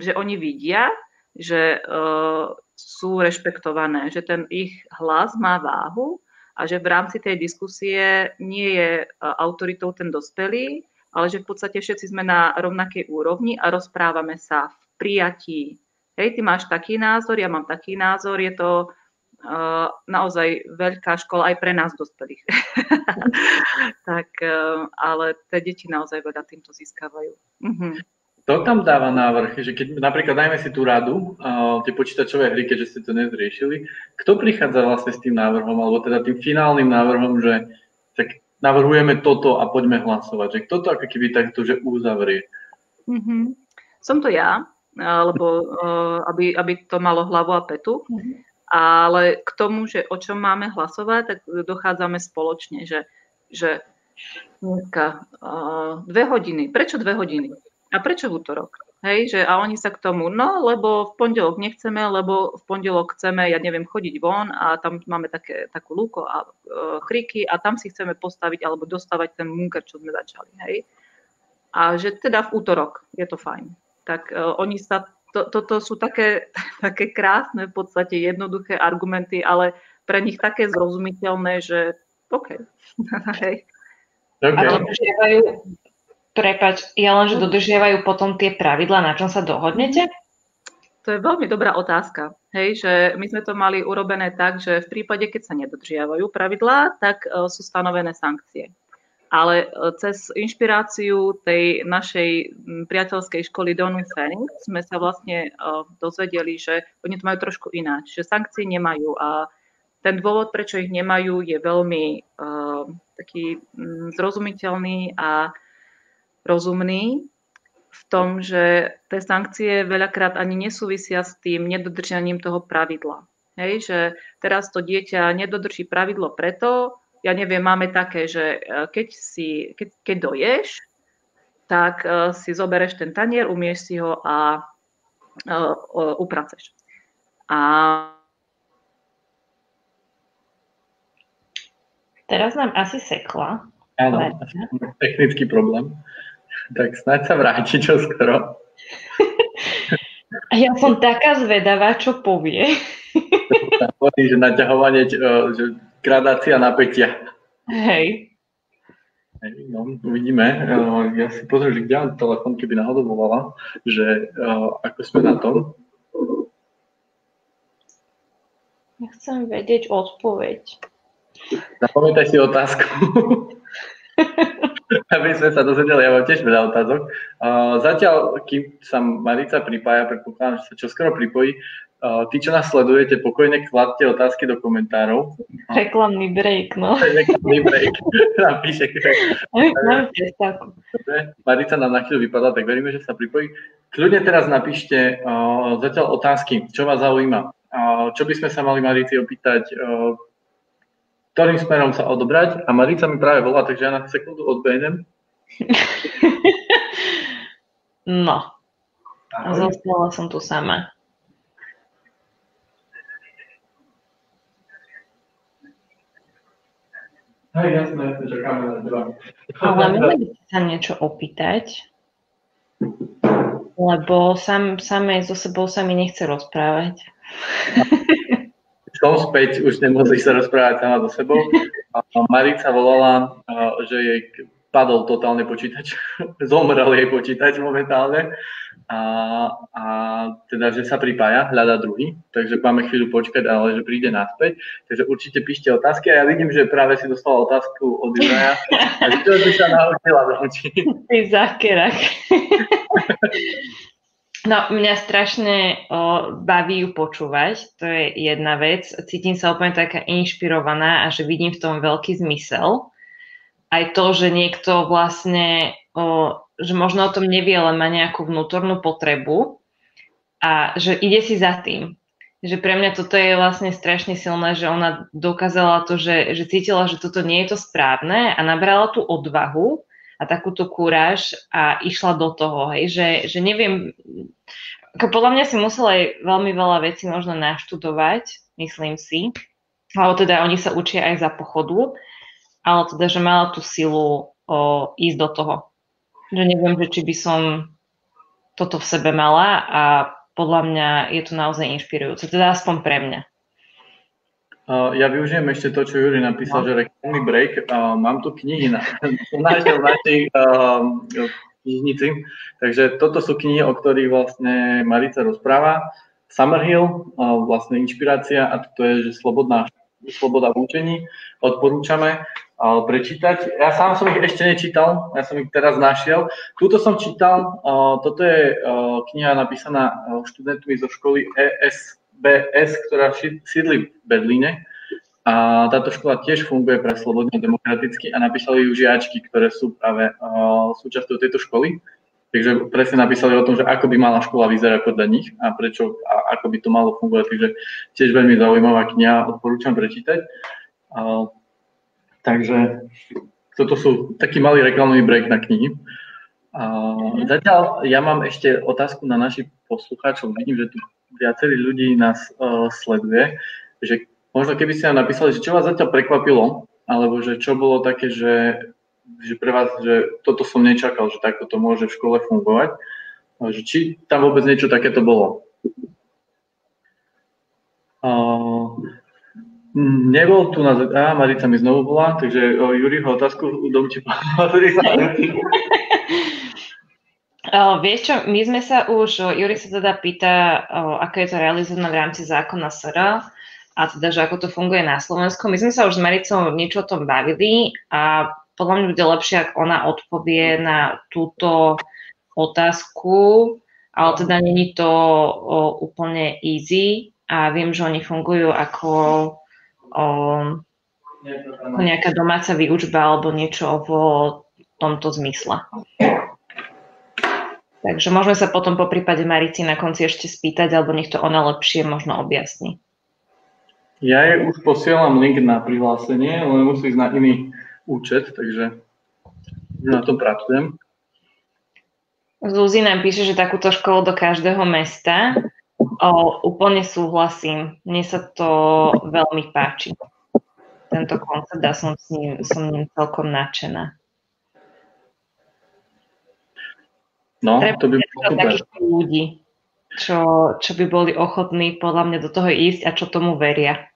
že oni vidia, že uh, sú rešpektované, že ten ich hlas má váhu a že v rámci tej diskusie nie je uh, autoritou ten dospelý, ale že v podstate všetci sme na rovnakej úrovni a rozprávame sa v prijatí. Hej, ty máš taký názor, ja mám taký názor, je to naozaj veľká škola aj pre nás dospelých. tak, e, ale tie deti naozaj veľa týmto získavajú. Uh-huh. To tam dáva návrh, že keď napríklad dajme si tú radu, uh, tie počítačové hry, keďže ste to nezriešili, kto prichádza vlastne s tým návrhom, alebo teda tým finálnym návrhom, že tak navrhujeme toto a poďme hlasovať, že kto to ako keby takto, že uzavrie? Uh-huh. Som to ja, alebo uh, aby, aby to malo hlavu a petu. Uh-huh. Ale k tomu, že o čom máme hlasovať, tak dochádzame spoločne, že, že dneska dve hodiny. Prečo dve hodiny? A prečo v útorok? Hej, že a oni sa k tomu, no lebo v pondelok nechceme, lebo v pondelok chceme, ja neviem, chodiť von a tam máme také, takú lúko a e, kriky a tam si chceme postaviť alebo dostávať ten munker, čo sme začali. Hej. A že teda v útorok je to fajn. Tak e, oni sa to, toto sú také, také krásne, v podstate jednoduché argumenty, ale pre nich také zrozumiteľné, že OK. okay. A dodržiavajú, prepač, ja len, že dodržiavajú potom tie pravidlá, na čom sa dohodnete? To je veľmi dobrá otázka. Hej, že my sme to mali urobené tak, že v prípade, keď sa nedodržiavajú pravidlá, tak uh, sú stanovené sankcie ale e, cez inšpiráciu tej našej priateľskej školy Donu Feng sme sa vlastne e, dozvedeli, že oni to majú trošku ináč, že sankcie nemajú a ten dôvod, prečo ich nemajú, je veľmi uh, taký zrozumiteľný a rozumný v tom, že tie sankcie veľakrát ani nesúvisia s tým nedodržaním toho pravidla. Hej, že teraz to dieťa nedodrží pravidlo preto, ja neviem, máme také, že e, keď, si, keď, keď doješ, tak uh, si zobereš ten tanier, umieš si ho a uh, uh, upraceš. A Teraz nám asi sekla. Áno, technický problém. Tak snáď sa vráti čo skoro. A ja som taká zvedavá, čo povie. že naťahovanie, že gradácia napätia. Hej. Hej, no, uvidíme. Ja si pozriem, že kde mám telefon, keby náhodou volala, že uh, ako sme na tom. Ja chcem vedieť odpoveď. Zapamätaj si otázku. Aby sme sa dozvedeli, ja mám tiež veľa otázok. Uh, zatiaľ, kým sa Marica pripája, predpokladám, že sa čoskoro pripojí, tí, čo nás sledujete, pokojne kladte otázky do komentárov. Reklamný break, no. Reklamný break. Napíše. Marica nám na chvíľu vypadla, tak veríme, že sa pripojí. Kľudne teraz napíšte uh, zatiaľ otázky, čo vás zaujíma. Uh, čo by sme sa mali Marici opýtať, uh, ktorým smerom sa odobrať. A Marica mi práve volá, takže ja na sekundu odbehnem. no. Zostala som tu sama. Hej, jasné, jasné, čakáme na teba. Ale mohli by ste sa niečo opýtať, lebo sam, samej so sebou sa mi nechce rozprávať. Som späť, už nemusíš sa rozprávať sama so sebou. Marica volala, že jej padol totálne počítač, zomrel jej počítač momentálne a, a teda, že sa pripája, hľada druhý, takže máme chvíľu počkať, ale že príde naspäť. Takže určite píšte otázky a ja vidím, že práve si dostala otázku od Juraja a že čo by sa naučila naučiť. Ty zákerak. No, mňa strašne o, baví ju počúvať, to je jedna vec. Cítim sa úplne taká inšpirovaná a že vidím v tom veľký zmysel. Aj to, že niekto vlastne o, že možno o tom nevie, ale má nejakú vnútornú potrebu a že ide si za tým. Že pre mňa toto je vlastne strašne silné, že ona dokázala to, že, že cítila, že toto nie je to správne a nabrala tú odvahu a takúto kúraž a išla do toho, hej, že, že neviem, ako podľa mňa si musela aj veľmi veľa vecí možno naštudovať, myslím si, alebo teda oni sa učia aj za pochodu, ale teda, že mala tú silu o, ísť do toho že neviem, že či by som toto v sebe mala a podľa mňa je to naozaj inšpirujúce, teda aspoň pre mňa. Ja využijem ešte to, čo Juri napísal, no. že reklamný break. Mám tu knihy na, našej uh, knižnici, takže toto sú knihy, o ktorých vlastne Marica rozpráva. Summerhill, vlastne inšpirácia a to je, že slobodná, sloboda v učení, odporúčame prečítať. Ja sám som ich ešte nečítal, ja som ich teraz našiel. Túto som čítal, toto je kniha napísaná študentmi zo školy ESBS, ktorá sídli v Berlíne. A táto škola tiež funguje pre slobodne demokraticky a napísali ju žiačky, ktoré sú práve súčasťou tejto školy. Takže presne napísali o tom, že ako by mala škola vyzerať podľa nich a prečo a ako by to malo fungovať. Takže tiež veľmi zaujímavá kniha, odporúčam prečítať. Takže toto sú taký malý reklamný break na knihy. A zatiaľ ja mám ešte otázku na našich poslucháčov. Vidím, že tu viacerí ľudí nás uh, sleduje, že možno keby ste nám napísali, že čo vás zatiaľ prekvapilo, alebo že čo bolo také, že, že pre vás, že toto som nečakal, že takto to môže v škole fungovať, že či tam vôbec niečo takéto bolo. Uh, Nebol tu na... Á, Marica mi znovu bola, takže o Juriho otázku dom ti Uh, vieš čo, my sme sa už, Juri sa teda pýta, ako je to realizované v rámci zákona SR a teda, že ako to funguje na Slovensku. My sme sa už s Maricou niečo o tom bavili a podľa mňa bude lepšie, ak ona odpovie na túto otázku, ale teda není to úplne easy a viem, že oni fungujú ako o, nejaká domáca výučba alebo niečo v tomto zmysle. Takže môžeme sa potom po prípade Marici na konci ešte spýtať, alebo nech to ona lepšie možno objasní. Ja jej už posielam link na prihlásenie, len musí ísť na iný účet, takže na tom pracujem. Zuzi nám píše, že takúto školu do každého mesta O, úplne súhlasím. Mne sa to veľmi páči. Tento koncept a som, s ním, som ním celkom nadšená. No, Treba to by bolo super. ľudí, čo, čo by boli ochotní podľa mňa do toho ísť a čo tomu veria.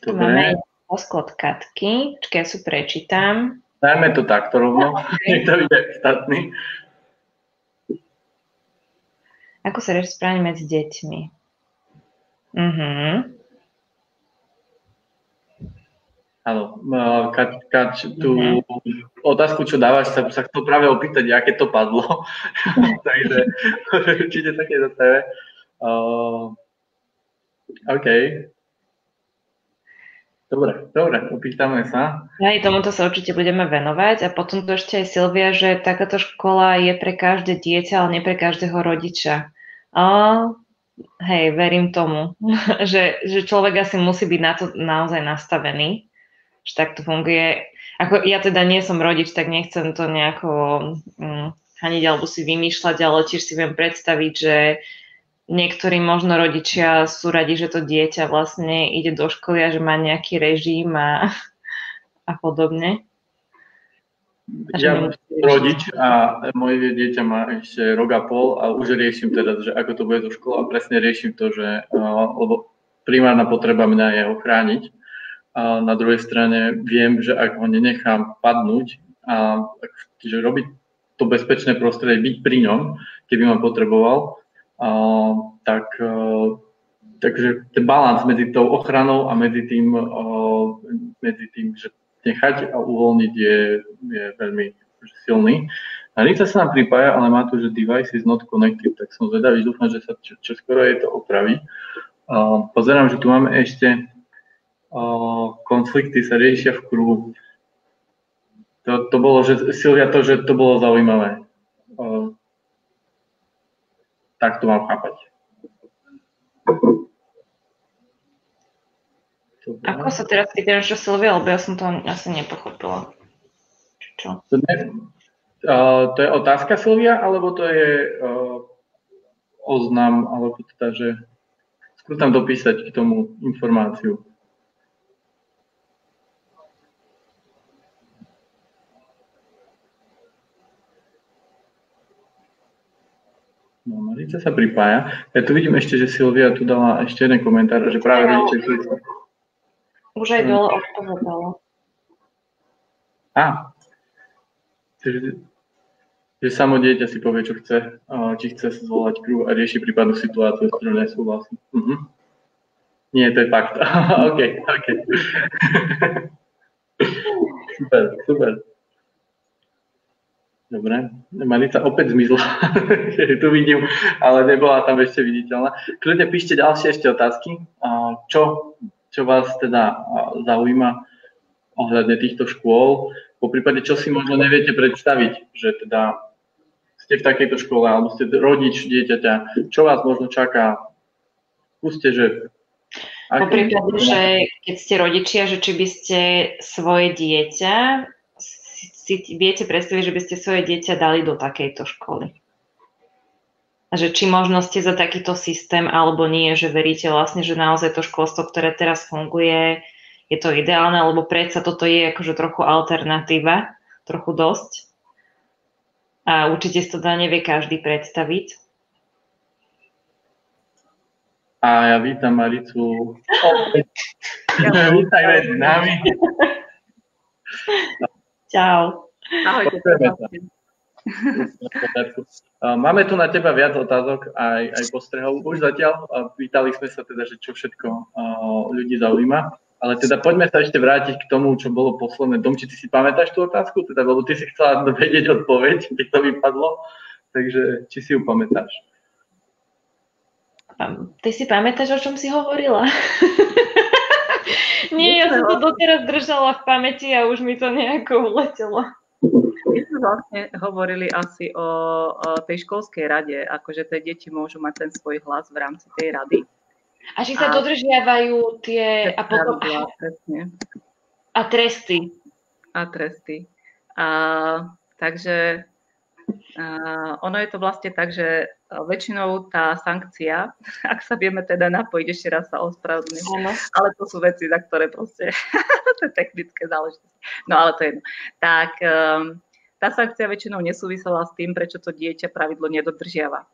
Tu máme posklad Katky. Čakaj, ja si prečítam. Dajme to takto rovno, nech to ide ostatný. Ako sa správne medzi deťmi? Mhm. Áno, Kač, Kač, tú mm-hmm. otázku, čo dávaš, sa, sa chcel práve opýtať, aké to padlo. Takže určite také do tebe. Uh, OK. Dobre, dobre, opýtame sa. Aj tomuto sa určite budeme venovať a potom to ešte aj Silvia, že takáto škola je pre každé dieťa, ale nie pre každého rodiča. Uh, hej, verím tomu, že, že človek asi musí byť na to naozaj nastavený že tak to funguje. Ako ja teda nie som rodič, tak nechcem to nejako hm, haniť alebo si vymýšľať, ale tiež si viem predstaviť, že niektorí možno rodičia sú radi, že to dieťa vlastne ide do školy a že má nejaký režim a, a podobne. Ja som rodič a moje dieťa má ešte rok a pol a už riešim teda, že ako to bude do školy a presne riešim to, že lebo primárna potreba mňa je ochrániť. A na druhej strane viem, že ak ho nenechám padnúť a že robiť to bezpečné prostredie, byť pri ňom, keby ma potreboval, a, tak a, takže ten balans medzi tou ochranou a medzi tým, a, medzi tým že nechať a uvoľniť je, je veľmi silný. A Rica sa nám pripája, ale má tu, že device is not connected, tak som zvedavý, dúfam, že sa čo, čo skoro je to opraví. A pozerám, že tu máme ešte konflikty sa riešia v kruhu. To, to bolo, že Silvia, to, že to bolo zaujímavé. Tak to mám chápať. Ako sa teraz pýtaš, čo Silvia, lebo ja som to asi nepochopila. Čo? To, ne, uh, to je otázka Silvia, alebo to je uh, oznam, alebo teda, že skúsim dopísať k tomu informáciu. No, Marica sa pripája. Ja tu vidím ešte, že Silvia tu dala ešte jeden komentár, že práve rodiče... Ktorý... Už aj dole odpovedala. Á. Že, že samo dieťa si povie, čo chce, či chce zvolať kruh a rieši prípadnú situáciu, s ktorou nesúhlasí. Uh-huh. Nie, to je fakt. OK, OK. super, super. Dobre, Manica opäť zmizla, tu vidím, ale nebola tam ešte viditeľná. Kľudne píšte ďalšie ešte otázky. Čo, čo vás teda zaujíma ohľadne týchto škôl? Po prípade, čo si možno neviete predstaviť, že teda ste v takejto škole, alebo ste rodič dieťaťa, čo vás možno čaká? Skúste, že... Po prípade, že keď ste rodičia, že či by ste svoje dieťa si viete predstaviť, že by ste svoje dieťa dali do takejto školy? Že či možno ste za takýto systém alebo nie, že veríte vlastne, že naozaj to školstvo, ktoré teraz funguje, je to ideálne, lebo predsa toto je akože trochu alternatíva, trochu dosť. A určite si to dá nevie každý predstaviť. A ja vítam Maricu. Vítaj medzi nami. Čau. Ahojte. Máme tu na teba viac otázok aj, aj postrehov. Už zatiaľ pýtali sme sa teda, že čo všetko ľudí zaujíma. Ale teda poďme sa ešte vrátiť k tomu, čo bolo posledné. Dom, či ty si pamätáš tú otázku? Teda, lebo ty si chcela vedieť odpoveď, keď to vypadlo. Takže či si ju pamätáš? Ty si pamätáš, o čom si hovorila? Nie, ja som to doteraz držala v pamäti a už mi to nejako uletelo. My sme vlastne hovorili asi o, o tej školskej rade, akože tie deti môžu mať ten svoj hlas v rámci tej rady. A či sa a, dodržiavajú tie... A, potom, presne. a tresty. A tresty. A, takže Uh, ono je to vlastne tak, že väčšinou tá sankcia, ak sa vieme teda napojiť, ešte raz sa ospravedlňujem, ale to sú veci, za ktoré proste, to je technické záležitosti, no ale to je jedno. Tak um, tá sankcia väčšinou nesúvisela s tým, prečo to dieťa pravidlo nedodržiava.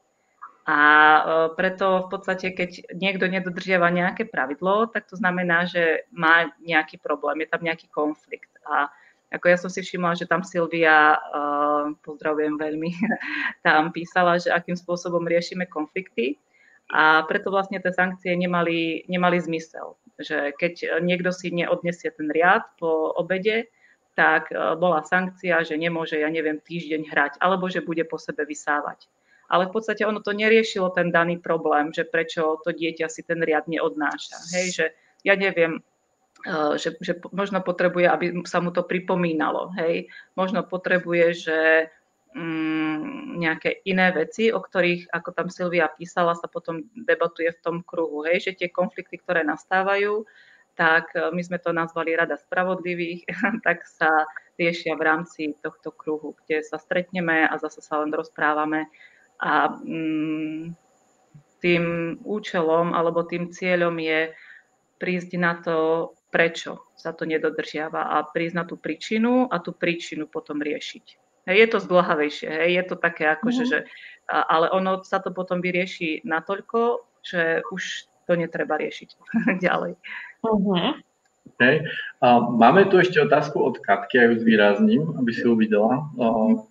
A uh, preto v podstate, keď niekto nedodržiava nejaké pravidlo, tak to znamená, že má nejaký problém, je tam nejaký konflikt. A ako ja som si všimla, že tam Silvia, uh, pozdravujem veľmi, tam písala, že akým spôsobom riešime konflikty. A preto vlastne tie sankcie nemali, nemali zmysel. Že keď niekto si neodnesie ten riad po obede, tak e, bola sankcia, že nemôže, ja neviem, týždeň hrať, alebo že bude po sebe vysávať. Ale v podstate ono to neriešilo ten daný problém, že prečo to dieťa si ten riad neodnáša. Hej, že ja neviem, e, že, že možno potrebuje, aby sa mu to pripomínalo. Hej, možno potrebuje, že mm, nejaké iné veci, o ktorých, ako tam Silvia písala, sa potom debatuje v tom kruhu. Hej, že tie konflikty, ktoré nastávajú, tak e, my sme to nazvali Rada spravodlivých, tak sa riešia v rámci tohto kruhu, kde sa stretneme a zase sa len rozprávame. A mm, tým účelom alebo tým cieľom je prísť na to, prečo sa to nedodržiava a prísť na tú príčinu a tú príčinu potom riešiť. Je to zdlhavejšie, je to také ako, mm-hmm. že, ale ono sa to potom vyrieši natoľko, že už to netreba riešiť ďalej. Uh-huh. Okay. A máme tu ešte otázku od Katky, ja ju zvýrazním, aby si uvidela. Uh,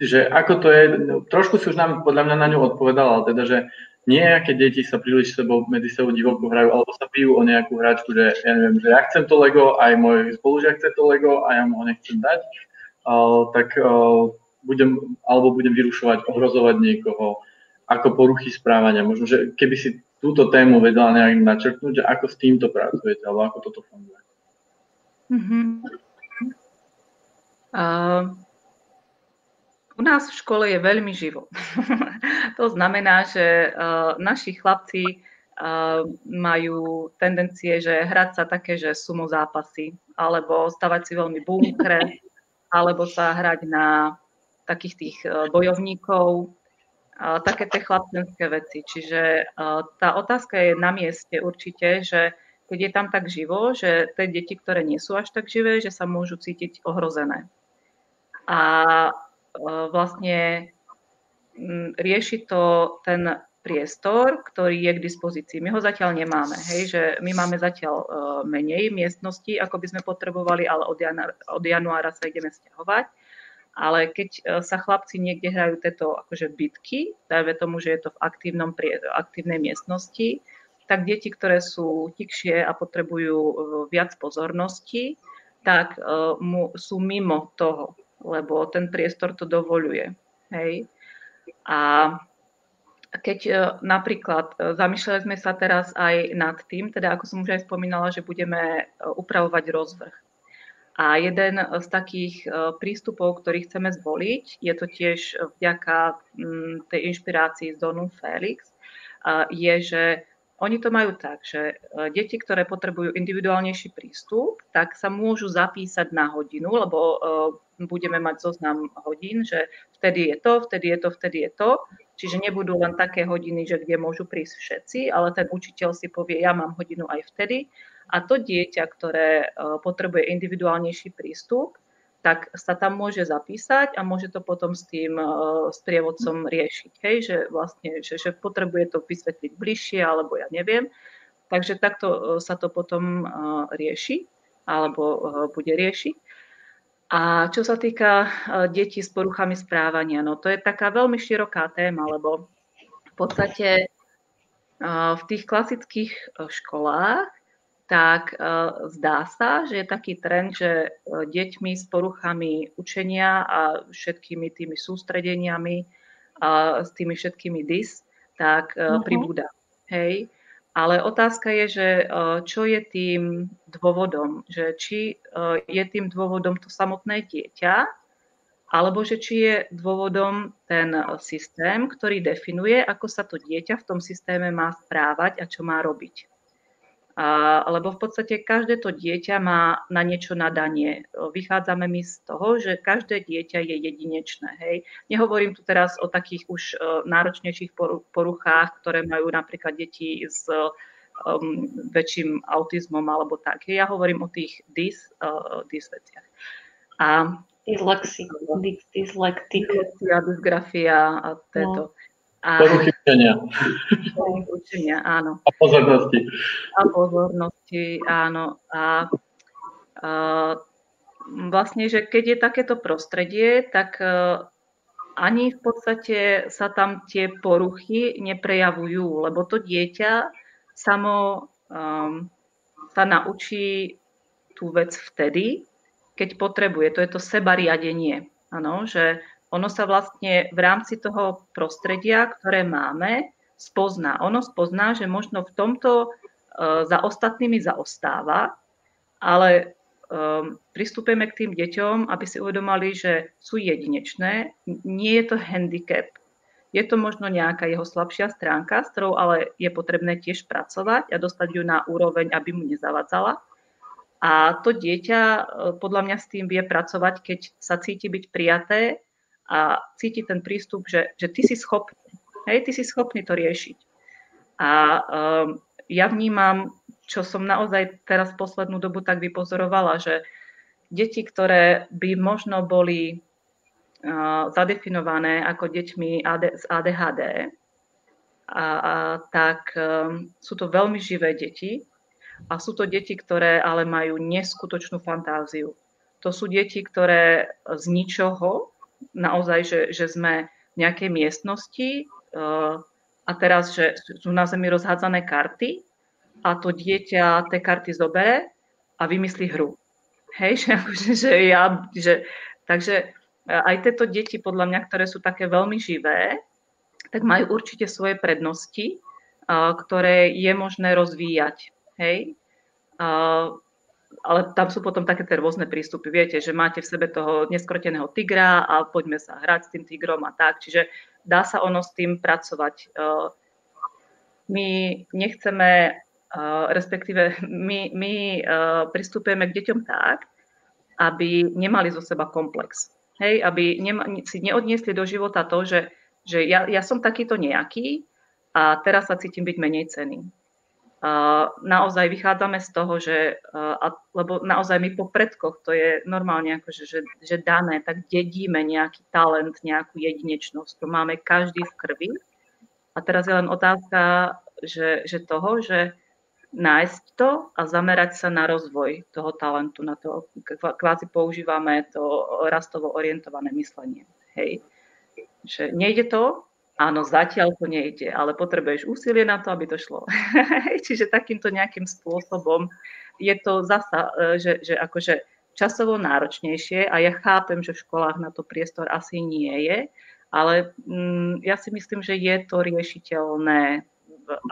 že ako to je, trošku si už nám podľa mňa na ňu odpovedala, ale teda, že nejaké deti sa príliš sebou, medzi sebou divoko hrajú, alebo sa bijú o nejakú hračku, že ja neviem, že ja chcem to Lego, aj môj spolužiak chce to Lego a ja mu ho nechcem dať, uh, tak uh, budem, alebo budem vyrušovať, ohrozovať niekoho, ako poruchy správania. Možno, že keby si túto tému vedela nejak načrtnúť, že ako s týmto pracujete, alebo ako toto funguje. Uh-huh. Uh, u nás v škole je veľmi živo. to znamená, že uh, naši chlapci uh, majú tendencie, že hrať sa také, že sumo zápasy, alebo stavať si veľmi bunkre, alebo sa hrať na takých tých bojovníkov, také tie chlapcenské veci. Čiže tá otázka je na mieste určite, že keď je tam tak živo, že tie deti, ktoré nie sú až tak živé, že sa môžu cítiť ohrozené. A vlastne rieši to ten priestor, ktorý je k dispozícii. My ho zatiaľ nemáme. Hej, že my máme zatiaľ menej miestností, ako by sme potrebovali, ale od januára, od januára sa ideme stiahovať ale keď e, sa chlapci niekde hrajú tieto akože bitky, dajme tomu, že je to v aktívnom, aktívnej miestnosti, tak deti, ktoré sú tikšie a potrebujú e, viac pozornosti, tak e, mu, sú mimo toho, lebo ten priestor to dovoluje. Hej. A keď napríklad zamýšľali sme sa teraz aj nad tým, teda ako som už aj spomínala, že budeme upravovať rozvrh. A jeden z takých e, prístupov, ktorý chceme zvoliť, je to tiež vďaka mm, tej inšpirácii z Donu Felix, je, že oni to majú tak, že e, deti, ktoré potrebujú individuálnejší prístup, tak sa môžu zapísať na hodinu, lebo e, budeme mať zoznam hodín, že vtedy je to, vtedy je to, vtedy je to. Čiže nebudú len také hodiny, že kde môžu prísť všetci, ale ten učiteľ si povie, ja mám hodinu aj vtedy a to dieťa, ktoré e, potrebuje individuálnejší prístup, tak sa tam môže zapísať a môže to potom s tým e, sprievodcom riešiť. Hej, že vlastne, že, že potrebuje to vysvetliť bližšie, alebo ja neviem. Takže takto e, sa to potom rieši, alebo bude riešiť. A čo sa týka detí s poruchami správania, no to je taká veľmi široká téma, lebo v podstate v tých klasických školách tak e, zdá sa, že je taký trend, že e, deťmi s poruchami učenia a všetkými tými sústredeniami a s tými všetkými DIS, tak uh-huh. pribúda. Hej. Ale otázka je, že čo je tým dôvodom, že či je tým dôvodom to samotné dieťa, alebo že či je dôvodom ten systém, ktorý definuje, ako sa to dieťa v tom systéme má správať a čo má robiť. Lebo v podstate každé to dieťa má na niečo nadanie. Vychádzame my z toho, že každé dieťa je jedinečné. Hej. Nehovorím tu teraz o takých už náročnejších poruchách, ktoré majú napríklad deti s um, väčším autizmom alebo tak. Ja hovorím o tých dys, uh, dys veciach. A Dyslexia, dyslektia, dysgrafia a tieto. No. A, Poruchy učenia. učenia, áno. A pozornosti. A pozornosti, áno. A, a vlastne, že keď je takéto prostredie, tak a, ani v podstate sa tam tie poruchy neprejavujú, lebo to dieťa samo um, sa naučí tú vec vtedy, keď potrebuje. To je to sebariadenie. Ano, že ono sa vlastne v rámci toho prostredia, ktoré máme, spozná. Ono spozná, že možno v tomto uh, za ostatnými zaostáva, ale um, pristúpime k tým deťom, aby si uvedomali, že sú jedinečné. Nie je to handicap. Je to možno nejaká jeho slabšia stránka, s ktorou ale je potrebné tiež pracovať a dostať ju na úroveň, aby mu nezavadzala. A to dieťa e, podľa mňa s tým vie pracovať, keď sa cíti byť prijaté a cíti ten prístup, že, že ty si schopný. Hej, ty si schopný to riešiť. A um, ja vnímam čo som naozaj teraz poslednú dobu tak vypozorovala, že deti, ktoré by možno boli zadefinované ako deťmi z ADHD, a, a, tak um, sú to veľmi živé deti a sú to deti, ktoré ale majú neskutočnú fantáziu. To sú deti, ktoré z ničoho, naozaj, že, že sme v nejakej miestnosti uh, a teraz, že sú na zemi rozhádzané karty a to dieťa tie karty zobere a vymyslí hru. Hej, že, akože, že ja, že, takže e, aj tieto deti, podľa mňa, ktoré sú také veľmi živé, tak majú určite svoje prednosti, e, ktoré je možné rozvíjať. Hej? Ale tam sú potom také tie rôzne prístupy. Viete, že máte v sebe toho neskroteného tigra a poďme sa hrať s tým tigrom a tak. Čiže dá sa ono s tým pracovať. E, my nechceme respektíve my, my pristupujeme k deťom tak, aby nemali zo seba komplex. Hej, aby si neodniesli do života to, že, že ja, ja som takýto nejaký a teraz sa cítim byť menej cený. Naozaj vychádzame z toho, že, lebo naozaj my po predkoch, to je normálne akože, že, že dané, tak dedíme nejaký talent, nejakú jedinečnosť, to máme každý v krvi. A teraz je len otázka, že, že toho, že nájsť to a zamerať sa na rozvoj toho talentu, na to, kvázi používame to rastovo orientované myslenie. Hej. Že nejde to, áno, zatiaľ to nejde, ale potrebuješ úsilie na to, aby to šlo. Čiže takýmto nejakým spôsobom je to zasa, e, že, že akože časovo náročnejšie a ja chápem, že v školách na to priestor asi nie je, ale mm, ja si myslím, že je to riešiteľné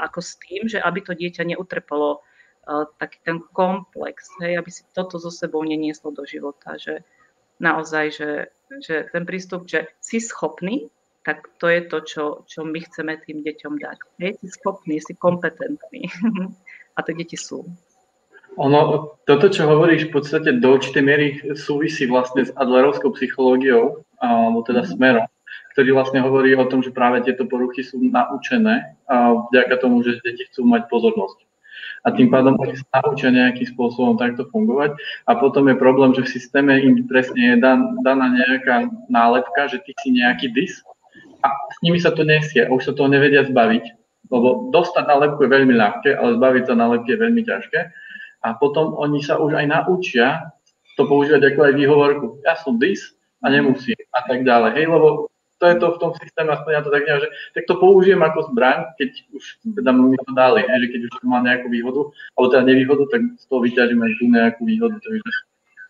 ako s tým, že aby to dieťa neutrpelo uh, taký ten komplex, hej, aby si toto so sebou nenieslo do života, že naozaj, že, že ten prístup, že si schopný, tak to je to, čo, čo my chceme tým deťom dať. Hej, si schopný, si kompetentný. A to deti sú. Ono, toto, čo hovoríš, v podstate do určitej miery súvisí vlastne s Adlerovskou psychológiou, alebo teda mhm. smerom ktorý vlastne hovorí o tom, že práve tieto poruchy sú naučené a vďaka tomu, že deti chcú mať pozornosť. A tým pádom oni sa naučia nejakým spôsobom takto fungovať. A potom je problém, že v systéme im presne je dan, daná nejaká nálepka, že ty si nejaký dis a s nimi sa to nesie už sa toho nevedia zbaviť. Lebo dostať nálepku je veľmi ľahké, ale zbaviť sa nálepky je veľmi ťažké. A potom oni sa už aj naučia to používať ako aj výhovorku. Ja som dis a nemusím a tak ďalej. Hej, lebo to je to v tom systéme, aspoň ja to tak neviem, že tak to použijem ako zbraň, keď už teda mi to dali, že keď už to má nejakú výhodu, alebo teda nevýhodu, tak z toho vyťažím aj tú nejakú výhodu. Takže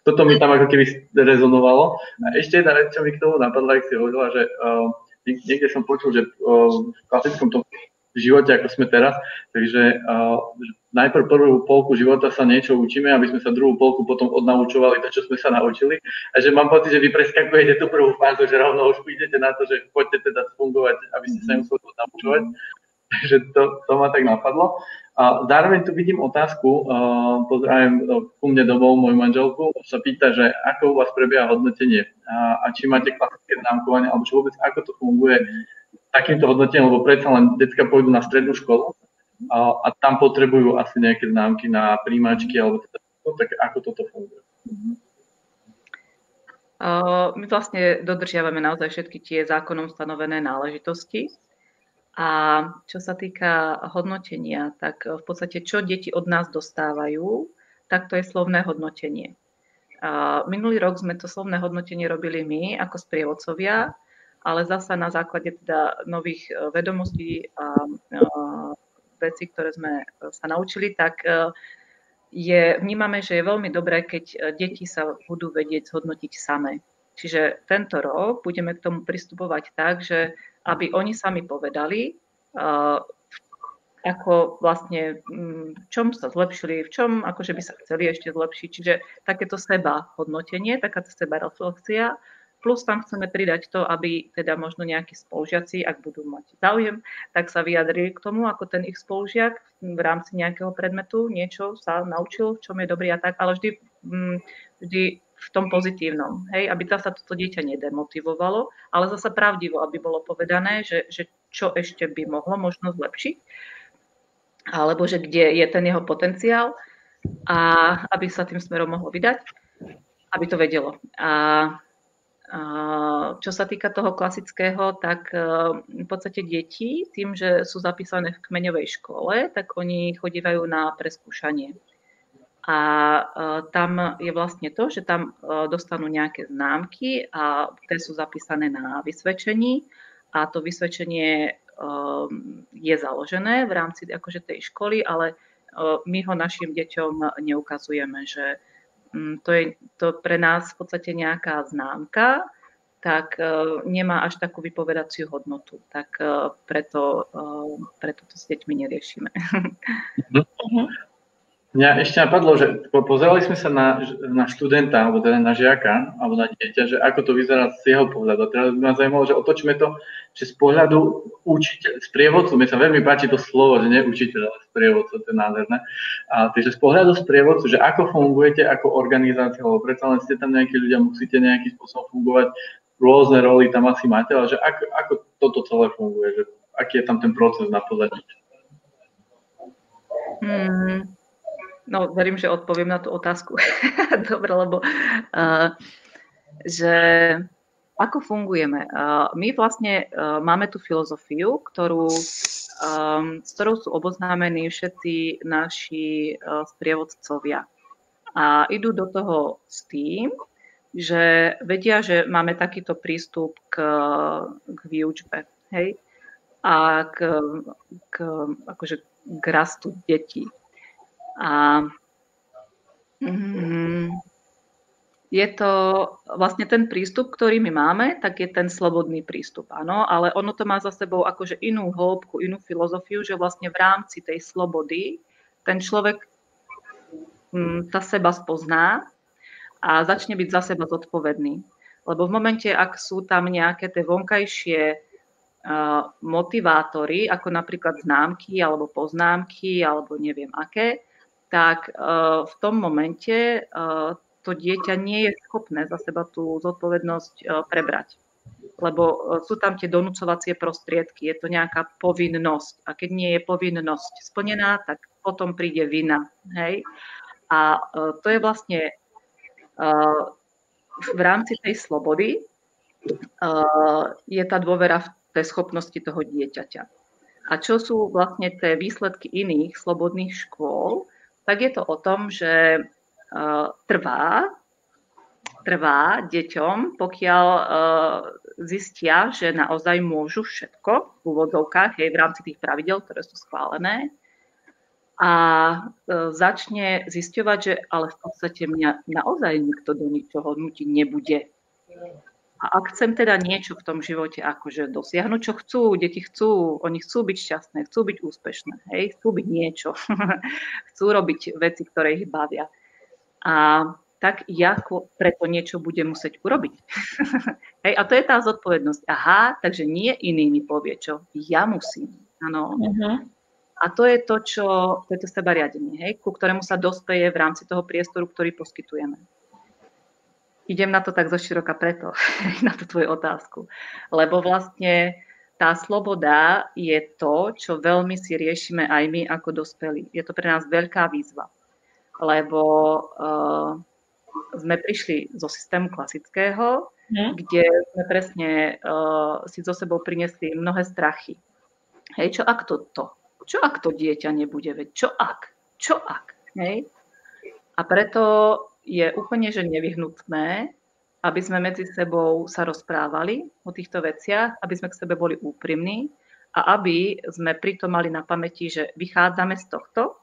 toto mi tam ako keby rezonovalo. A ešte jedna vec, čo mi k tomu napadla, ak si hovorila, že uh, niekde som počul, že v klasickom tom živote, ako sme teraz. Takže najprv prvú polku života sa niečo učíme, aby sme sa druhú polku potom odnaučovali to, čo sme sa naučili. A že mám pocit, že vy preskakujete tú prvú fázu, že rovno už idete na to, že poďte teda fungovať, aby ste sa nemuseli odnaučovať. Takže to, to ma tak napadlo. A zároveň tu vidím otázku, uh, pozdravím ku mne domov moju manželku, sa pýta, že ako u vás prebieha hodnotenie a, a či máte klasické známkovanie, alebo čo vôbec ako to funguje takýmto hodnotením, lebo predsa len detská pôjdu na strednú školu a, a tam potrebujú asi nejaké známky na príjmačky, alebo teda, tak ako toto funguje? Uh, my vlastne dodržiavame naozaj všetky tie zákonom stanovené náležitosti. A čo sa týka hodnotenia, tak v podstate čo deti od nás dostávajú, tak to je slovné hodnotenie. Uh, minulý rok sme to slovné hodnotenie robili my ako sprievodcovia, ale zasa na základe teda nových vedomostí a, a vecí, ktoré sme sa naučili, tak je, vnímame, že je veľmi dobré, keď deti sa budú vedieť zhodnotiť samé. Čiže tento rok budeme k tomu pristupovať tak, že aby oni sami povedali, ako vlastne mm, v čom sa zlepšili, v čom akože by sa chceli ešte zlepšiť. Čiže takéto seba hodnotenie, takáto seba reflexia, plus tam chceme pridať to, aby teda možno nejakí spolužiaci, ak budú mať záujem, tak sa vyjadrili k tomu, ako ten ich spolužiak v rámci nejakého predmetu niečo sa naučil, v čom je dobrý a tak, ale vždy, mm, vždy v tom pozitívnom, hej, aby sa toto dieťa nedemotivovalo, ale zasa pravdivo, aby bolo povedané, že, že čo ešte by mohlo možno zlepšiť alebo že kde je ten jeho potenciál a aby sa tým smerom mohlo vydať, aby to vedelo. A, a čo sa týka toho klasického, tak e, v podstate deti, tým, že sú zapísané v kmeňovej škole, tak oni chodívajú na preskúšanie. A e, tam je vlastne to, že tam e, dostanú nejaké známky a tie sú zapísané na vysvedčení a to vysvedčenie Ehm, je založené v rámci akože tej školy, ale my ho našim deťom neukazujeme, že mm, to je to pre nás v podstate nejaká známka, tak nemá až takú vypovedaciu hodnotu. Tak preto, preto to s deťmi neriešime. Uh-huh. Mňa ešte napadlo, že pozerali sme sa na, na študenta, alebo teda na žiaka, alebo na dieťa, že ako to vyzerá z jeho pohľadu. A teraz by ma zaujímalo, že otočíme to, že z pohľadu učiteľ, sprievodcu, mi sa veľmi páči to slovo, že nie učiteľ, ale sprievodcu, to je nádherné. A takže z pohľadu sprievodcu, že ako fungujete ako organizácia, alebo predsa len ste tam nejakí ľudia, musíte nejakým spôsobom fungovať, rôzne roly tam asi máte, ale že ako, ako toto celé funguje, že aký je tam ten proces na pozadí. Hmm. No, verím, že odpoviem na tú otázku. Dobre, lebo uh, že ako fungujeme? Uh, my vlastne uh, máme tú filozofiu, ktorú, um, s ktorou sú oboznámení všetci naši uh, sprievodcovia. A idú do toho s tým, že vedia, že máme takýto prístup k, k výučbe. Hej? A k, k, akože, k rastu detí. A mm, je to vlastne ten prístup, ktorý my máme, tak je ten slobodný prístup, áno, ale ono to má za sebou akože inú hĺbku, inú filozofiu, že vlastne v rámci tej slobody ten človek mm, sa seba spozná a začne byť za seba zodpovedný. Lebo v momente, ak sú tam nejaké tie vonkajšie uh, motivátory, ako napríklad známky alebo poznámky alebo neviem aké, tak eh, v tom momente eh, to dieťa nie je schopné za seba tú zodpovednosť eh, prebrať. Lebo sú tam tie donúcovacie prostriedky, je to nejaká povinnosť. A keď nie je povinnosť splnená, tak potom príde vina. Hej? A to je vlastne v rámci tej slobody je tá dôvera v tej schopnosti toho dieťaťa. A čo sú vlastne tie výsledky iných slobodných škôl, tak je to o tom, že uh, trvá, trvá deťom, pokiaľ uh, zistia, že naozaj môžu všetko v úvodzovkách, hej, v rámci tých pravidel, ktoré sú schválené, a uh, začne zisťovať, že ale v podstate mňa naozaj nikto do ničoho nutiť nebude. A ak chcem teda niečo v tom živote akože dosiahnuť, čo chcú, deti chcú, oni chcú byť šťastné, chcú byť úspešné, hej, chcú byť niečo, chcú robiť veci, ktoré ich bavia. A tak ja preto niečo budem musieť urobiť. hej, a to je tá zodpovednosť. Aha, takže nie iný mi povie, čo ja musím. Ano. Uh-huh. A to je to, čo, to je to seba riadenie, hej, ku ktorému sa dospeje v rámci toho priestoru, ktorý poskytujeme idem na to tak zoširoka preto, na tú tvoju otázku. Lebo vlastne tá sloboda je to, čo veľmi si riešime aj my ako dospelí. Je to pre nás veľká výzva, lebo uh, sme prišli zo systému klasického, hmm. kde sme presne uh, si zo sebou priniesli mnohé strachy. Hej, čo ak to to? Čo ak to dieťa nebude veď? Čo ak? Čo ak? Hej? A preto je úplne že nevyhnutné aby sme medzi sebou sa rozprávali o týchto veciach, aby sme k sebe boli úprimní a aby sme pritom mali na pamäti, že vychádzame z tohto,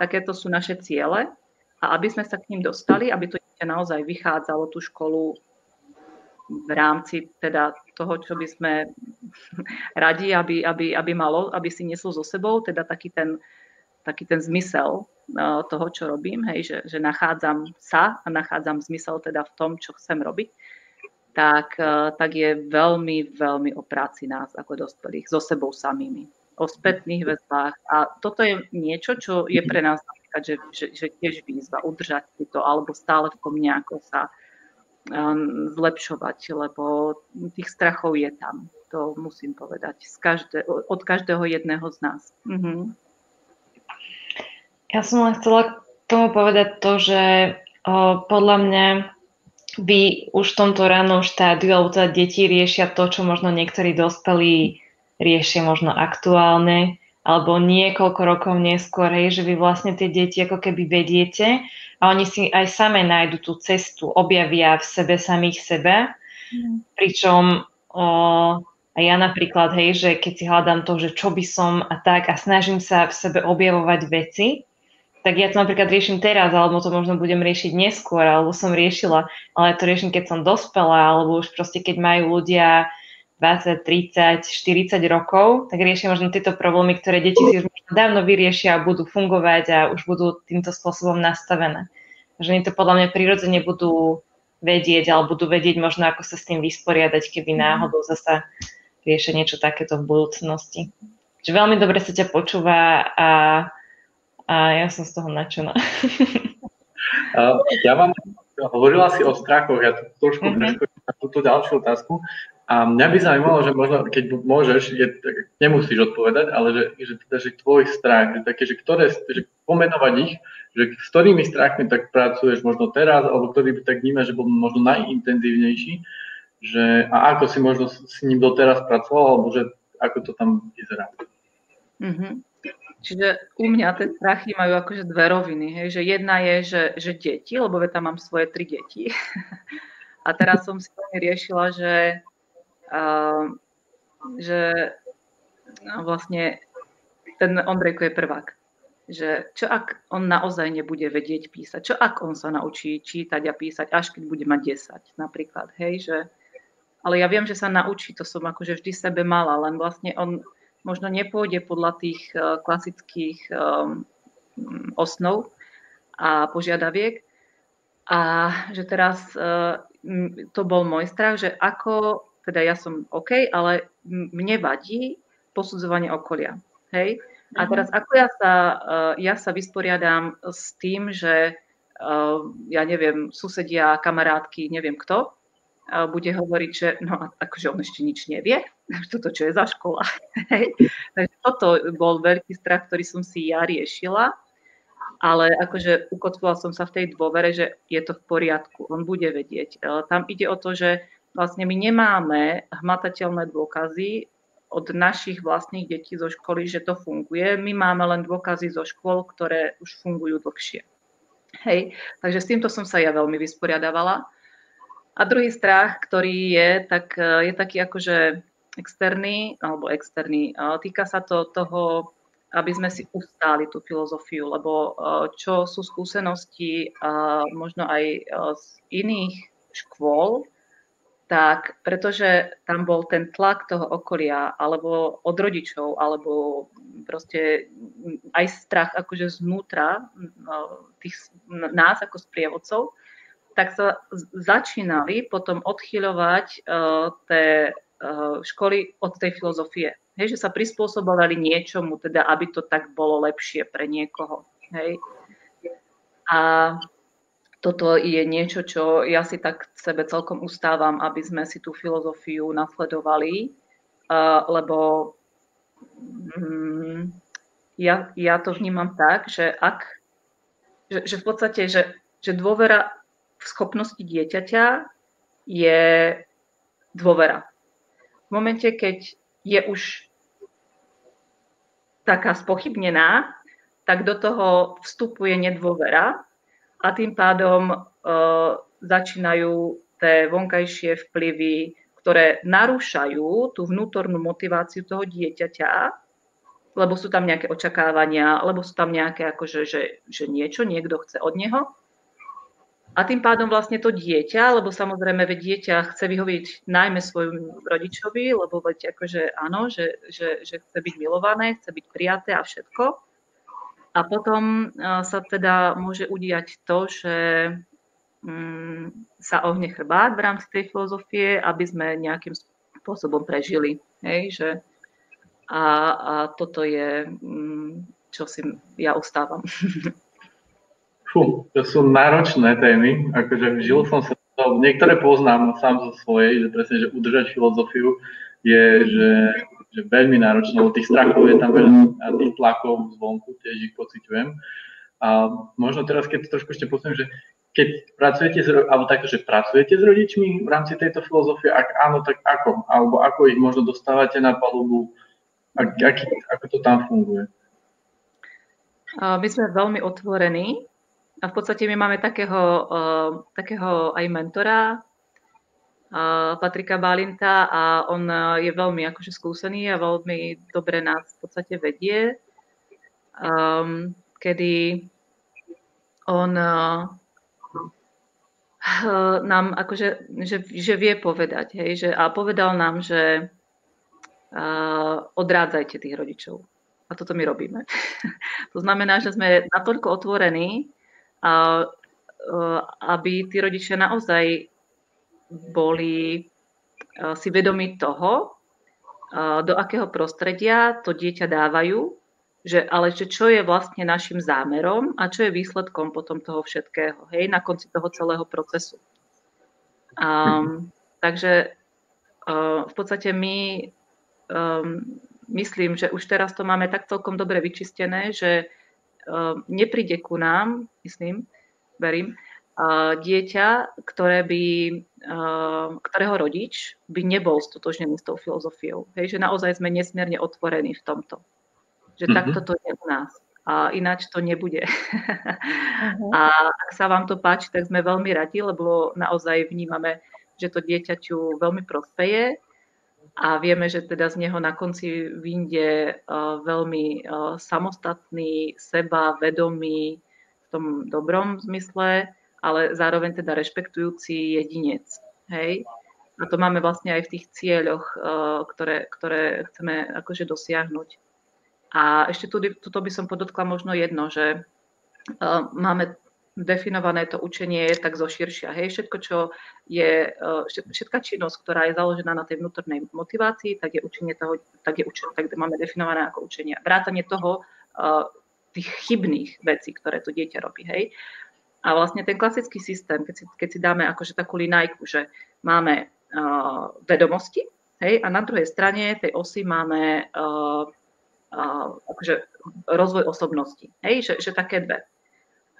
takéto sú naše ciele a aby sme sa k ním dostali, aby to dieťa naozaj vychádzalo tú školu v rámci teda toho, čo by sme radi, aby, aby, aby malo, aby si neslo so sebou, teda taký ten, taký ten zmysel uh, toho, čo robím, hej, že, že nachádzam sa a nachádzam zmysel teda v tom, čo chcem robiť, tak, uh, tak je veľmi, veľmi o práci nás ako dospelých, so sebou samými, o spätných väzbách. A toto je niečo, čo je pre nás napríklad, že, že, že tiež výzva udržať si to, alebo stále v tom nejako sa Um, zlepšovať, lebo tých strachov je tam. To musím povedať. Z každé, od každého jedného z nás. Mhm. Ja som len chcela k tomu povedať to, že o, podľa mňa vy už v tomto ranom štádiu, alebo teda deti riešia to, čo možno niektorí dospelí riešia možno aktuálne, alebo niekoľko rokov neskôr, hej, že vy vlastne tie deti ako keby vediete a oni si aj same nájdu tú cestu, objavia v sebe samých sebe. Mm. Pričom o, a ja napríklad, hej, že keď si hľadám to, že čo by som a tak a snažím sa v sebe objavovať veci, tak ja to napríklad riešim teraz, alebo to možno budem riešiť neskôr, alebo som riešila, ale to riešim, keď som dospela, alebo už proste keď majú ľudia 20, 30, 40 rokov, tak riešia možno tieto problémy, ktoré deti si už dávno vyriešia a budú fungovať a už budú týmto spôsobom nastavené. Že oni to podľa mňa prirodzene budú vedieť, alebo budú vedieť možno, ako sa s tým vysporiadať, keby mhm. náhodou zasa riešia niečo takéto v budúcnosti. Čiže veľmi dobre sa ťa počúva a, a ja som z toho nadšená. Ja vám hovorila si o strachoch, ja to trošku mm-hmm. na túto ďalšiu otázku. A mňa by zaujímalo, že možno, keď môžeš, je, nemusíš odpovedať, ale že, že, teda, že tvoj strach, že také, že ktoré, že pomenovať ich, že s ktorými strachmi tak pracuješ možno teraz, alebo ktorý by tak vnímaš, že bol možno najintenzívnejší, že, a ako si možno s ním doteraz pracoval, alebo že ako to tam vyzerá. Mm-hmm. Čiže u mňa tie strachy majú akože dve roviny. Hej? Že jedna je, že, že deti, lebo tam mám svoje tri deti. a teraz som si riešila, že že no, vlastne ten Ondrejko je prvák. Že čo ak on naozaj nebude vedieť písať? Čo ak on sa naučí čítať a písať, až keď bude mať 10 napríklad, hej, že ale ja viem, že sa naučí, to som akože vždy sebe mala, len vlastne on možno nepôjde podľa tých uh, klasických um, osnov a požiadaviek. A že teraz uh, to bol môj strach, že ako teda ja som OK, ale mne vadí posudzovanie okolia. Hej? A mhm. teraz ako ja sa, ja sa vysporiadam s tým, že ja neviem, susedia, kamarátky, neviem kto, bude hovoriť, že no akože on ešte nič nevie, toto čo je za škola. Takže toto bol veľký strach, ktorý som si ja riešila, ale akože ukotvila som sa v tej dôvere, že je to v poriadku, on bude vedieť. Tam ide o to, že vlastne my nemáme hmatateľné dôkazy od našich vlastných detí zo školy, že to funguje. My máme len dôkazy zo škôl, ktoré už fungujú dlhšie. Hej, takže s týmto som sa ja veľmi vysporiadavala. A druhý strach, ktorý je, tak e, je taký akože externý, alebo externý. Týka sa to toho, aby sme si ustáli tú filozofiu, lebo e, čo sú skúsenosti možno aj e, z iných škôl, tak pretože tam bol ten tlak toho okolia, alebo od rodičov, alebo proste aj strach akože znútra tých, nás ako sprievodcov, tak sa začínali potom odchyľovať uh, tie uh, školy od tej filozofie. Hej, že sa prispôsobovali niečomu, teda aby to tak bolo lepšie pre niekoho. Hej. A toto je niečo, čo ja si tak sebe celkom ustávam, aby sme si tú filozofiu nasledovali, lebo mm, ja, ja to vnímam tak, že ak, že, že v podstate, že, že dôvera v schopnosti dieťaťa je dôvera. V momente, keď je už taká spochybnená, tak do toho vstupuje nedôvera a tým pádom uh, začínajú určité vonkajšie vplyvy, ktoré narúšajú tú vnútornú motiváciu toho dieťaťa, lebo sú tam nejaké očakávania, lebo sú tam nejaké, akože, že, že niečo niekto chce od neho. A tým pádom vlastne to dieťa, lebo samozrejme veď dieťa chce vyhovieť najmä svojmu rodičovi, lebo veď akože áno, že, že, že chce byť milované, chce byť prijaté a všetko. A potom sa teda môže udiať to, že mm, sa ohne chrbát v rámci tej filozofie, aby sme nejakým spôsobom prežili. Hej, že a, a toto je, mm, čo si ja ustávam. Fú, to sú náročné témy, akože žil som sa to, niektoré poznám sám zo svojej, že presne, že udržať filozofiu je, že, že veľmi náročné, lebo tých strachov je tam veľa a tých tlakov zvonku, tiež ich pociťujem. A možno teraz, keď to trošku ešte posuniem, že keď pracujete, s, alebo takto, že pracujete s rodičmi v rámci tejto filozofie, ak áno, tak ako? Alebo ako ich možno dostávate na palubu, ak, aký, ako to tam funguje? My sme veľmi otvorení a v podstate my máme takého, uh, takého aj mentora, uh, Patrika Balinta a on uh, je veľmi akože skúsený a veľmi dobre nás v podstate vedie, um, kedy on uh, nám akože, že, že vie povedať, hej, že, a povedal nám, že uh, odrádzajte tých rodičov. A toto my robíme. to znamená, že sme natoľko otvorení, aby tí rodičia naozaj boli si vedomi toho, do akého prostredia to dieťa dávajú, že, ale že čo je vlastne našim zámerom a čo je výsledkom potom toho všetkého, hej, na konci toho celého procesu. Um, takže uh, v podstate my um, myslím, že už teraz to máme tak celkom dobre vyčistené, že nepríde ku nám, myslím, verím, dieťa, ktoré by, ehm, ktorého rodič by nebol stotožnený s tou filozofiou. Hej, že naozaj sme nesmierne otvorení v tomto. Že mm-hmm. takto to je u nás. A ináč to nebude. Uh-huh. A ak sa vám to páči, tak sme veľmi radi, lebo naozaj vnímame, že to dieťaťu veľmi prospeje a vieme, že teda z neho na konci vyjde uh, veľmi uh, samostatný, seba, vedomý v tom dobrom zmysle, ale zároveň teda rešpektujúci jedinec. Hej? A to máme vlastne aj v tých cieľoch, uh, ktoré, ktoré chceme akože dosiahnuť. A ešte tu, tuto by som podotkla možno jedno, že máme definované to učenie je tak zoširšia. Hej, všetko, čo je, e, všetká činnosť, ktorá je založená na tej vnútornej motivácii, tak je učenie toho, tak je učenie, tak máme definované ako učenie. Vrátanie toho, e, tých chybných vecí, ktoré to dieťa robí. Hej. A vlastne ten klasický systém, keď si, keď si dáme akože takú linajku, že máme uh, vedomosti, hej, a na druhej strane tej osy máme uh, uh, akože rozvoj osobnosti. Hej, že, že také dve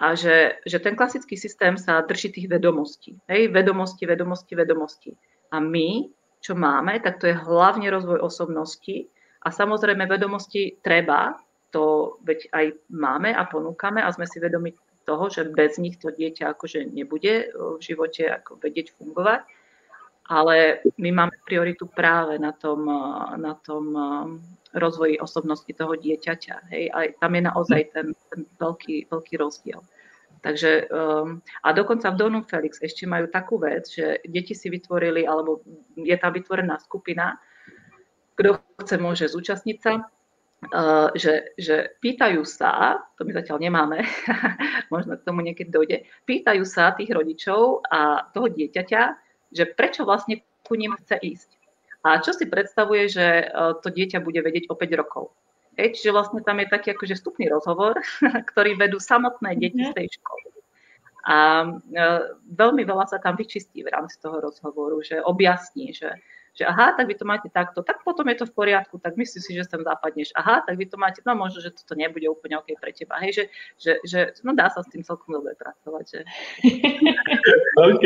a že, že ten klasický systém sa drží tých vedomostí. Hej, vedomosti, vedomosti, vedomosti. A my, čo máme, tak to je hlavne rozvoj osobnosti a samozrejme vedomosti treba, to veď aj máme a ponúkame a sme si vedomi toho, že bez nich to dieťa akože nebude v živote ako vedieť fungovať. Ale my máme prioritu práve na tom, na tom rozvoji osobnosti toho dieťaťa. Hej? A tam je naozaj ten, ten veľký, veľký rozdiel. Takže, um, a dokonca v Donu Felix ešte majú takú vec, že deti si vytvorili, alebo je tam vytvorená skupina, kto chce, môže zúčastniť sa, uh, že, že pýtajú sa, to my zatiaľ nemáme, možno k tomu niekedy dojde, pýtajú sa tých rodičov a toho dieťaťa, že prečo vlastne ku ním chce ísť. A čo si predstavuje, že uh, to dieťa bude vedieť o 5 rokov. Hej, čiže vlastne tam je taký akože vstupný rozhovor, ktorý vedú samotné deti z mhm. tej školy. A e, veľmi veľa sa tam vyčistí v rámci toho rozhovoru, že objasní, že že aha, tak vy to máte takto, tak potom je to v poriadku, tak myslíš si, že sem zapadneš, aha, tak vy to máte, no možno, že toto nebude úplne OK pre teba, hej, že, že, že no dá sa s tým celkom dobre pracovať, že. OK.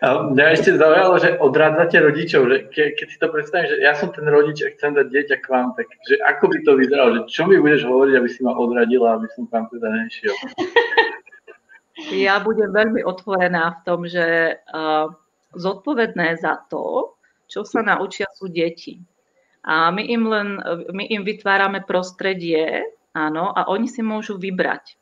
A mňa ešte zaujalo, že odrádzate rodičov, že ke, keď si to predstavím, že ja som ten rodič a chcem dať dieťa k vám, tak že ako by to vyzeralo, že čo mi budeš hovoriť, aby si ma odradila, aby som tam teda nešiel? Ja budem veľmi otvorená v tom, že uh, zodpovedné za to, čo sa naučia sú deti. A my im len, my im vytvárame prostredie, áno, a oni si môžu vybrať.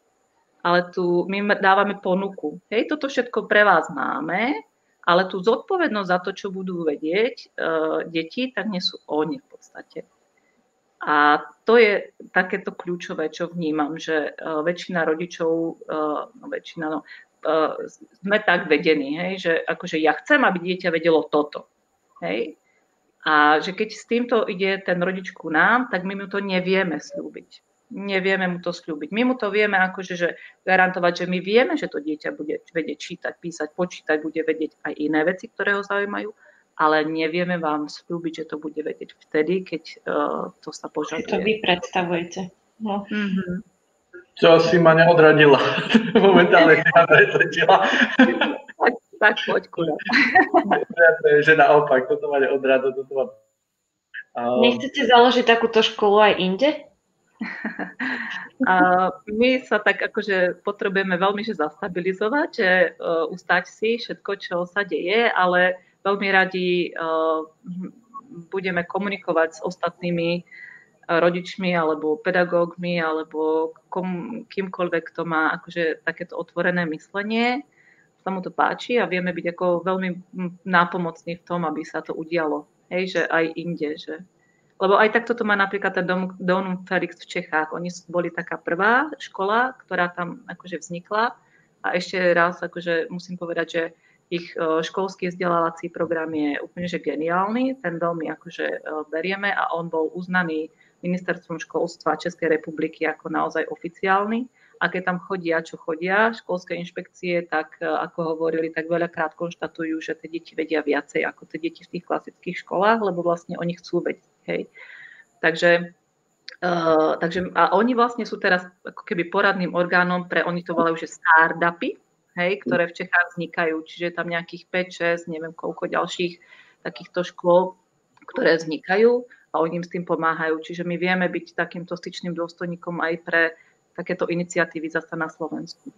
Ale tu my dávame ponuku. Hej, toto všetko pre vás máme, ale tú zodpovednosť za to, čo budú vedieť uh, deti, tak nie sú oni v podstate. A to je takéto kľúčové, čo vnímam, že uh, väčšina rodičov, uh, no väčšina, no, uh, sme tak vedení, hej, že akože ja chcem, aby dieťa vedelo toto. Hej? A že keď s týmto ide ten rodič ku nám, tak my mu to nevieme slúbiť. Nevieme mu to slúbiť. My mu to vieme akože, že garantovať, že my vieme, že to dieťa bude vedieť čítať, písať, počítať, bude vedieť aj iné veci, ktoré ho zaujímajú, ale nevieme vám slúbiť, že to bude vedieť vtedy, keď uh, to sa požaduje. To vy predstavujete. No. Mm-hmm. Čo si ma neodradila. Momentálne si ma presvedčila. tak, tak poď kuda. že naopak, toto ma neodradilo, toto ma... Um... Nechcete založiť takúto školu aj inde? A my sa tak akože potrebujeme veľmi že zastabilizovať, že uh, ustať si všetko, čo sa deje, ale veľmi radi uh, budeme komunikovať s ostatnými uh, rodičmi alebo pedagógmi alebo kom, kýmkoľvek, kto má akože takéto otvorené myslenie, sa mu to páči a vieme byť ako veľmi nápomocní v tom, aby sa to udialo. Hej, že aj inde, že lebo aj takto to má napríklad ten Donum Felix v Čechách. Oni boli taká prvá škola, ktorá tam akože vznikla. A ešte raz akože musím povedať, že ich e, školský vzdelávací program je úplne že geniálny, ten veľmi akože e, berieme a on bol uznaný ministerstvom školstva Českej republiky ako naozaj oficiálny. A keď tam chodia, čo chodia, školské inšpekcie, tak e, ako hovorili, tak veľakrát konštatujú, že tie deti vedia viacej ako tie deti v tých klasických školách, lebo vlastne oni chcú vedieť. Hej. Takže Uh, takže a oni vlastne sú teraz ako keby poradným orgánom pre, oni to volajú, že startupy, hej, ktoré v Čechách vznikajú, čiže tam nejakých 5, 6, neviem koľko ďalších takýchto škôl, ktoré vznikajú a oni im s tým pomáhajú. Čiže my vieme byť takýmto styčným dôstojníkom aj pre takéto iniciatívy zase na Slovensku.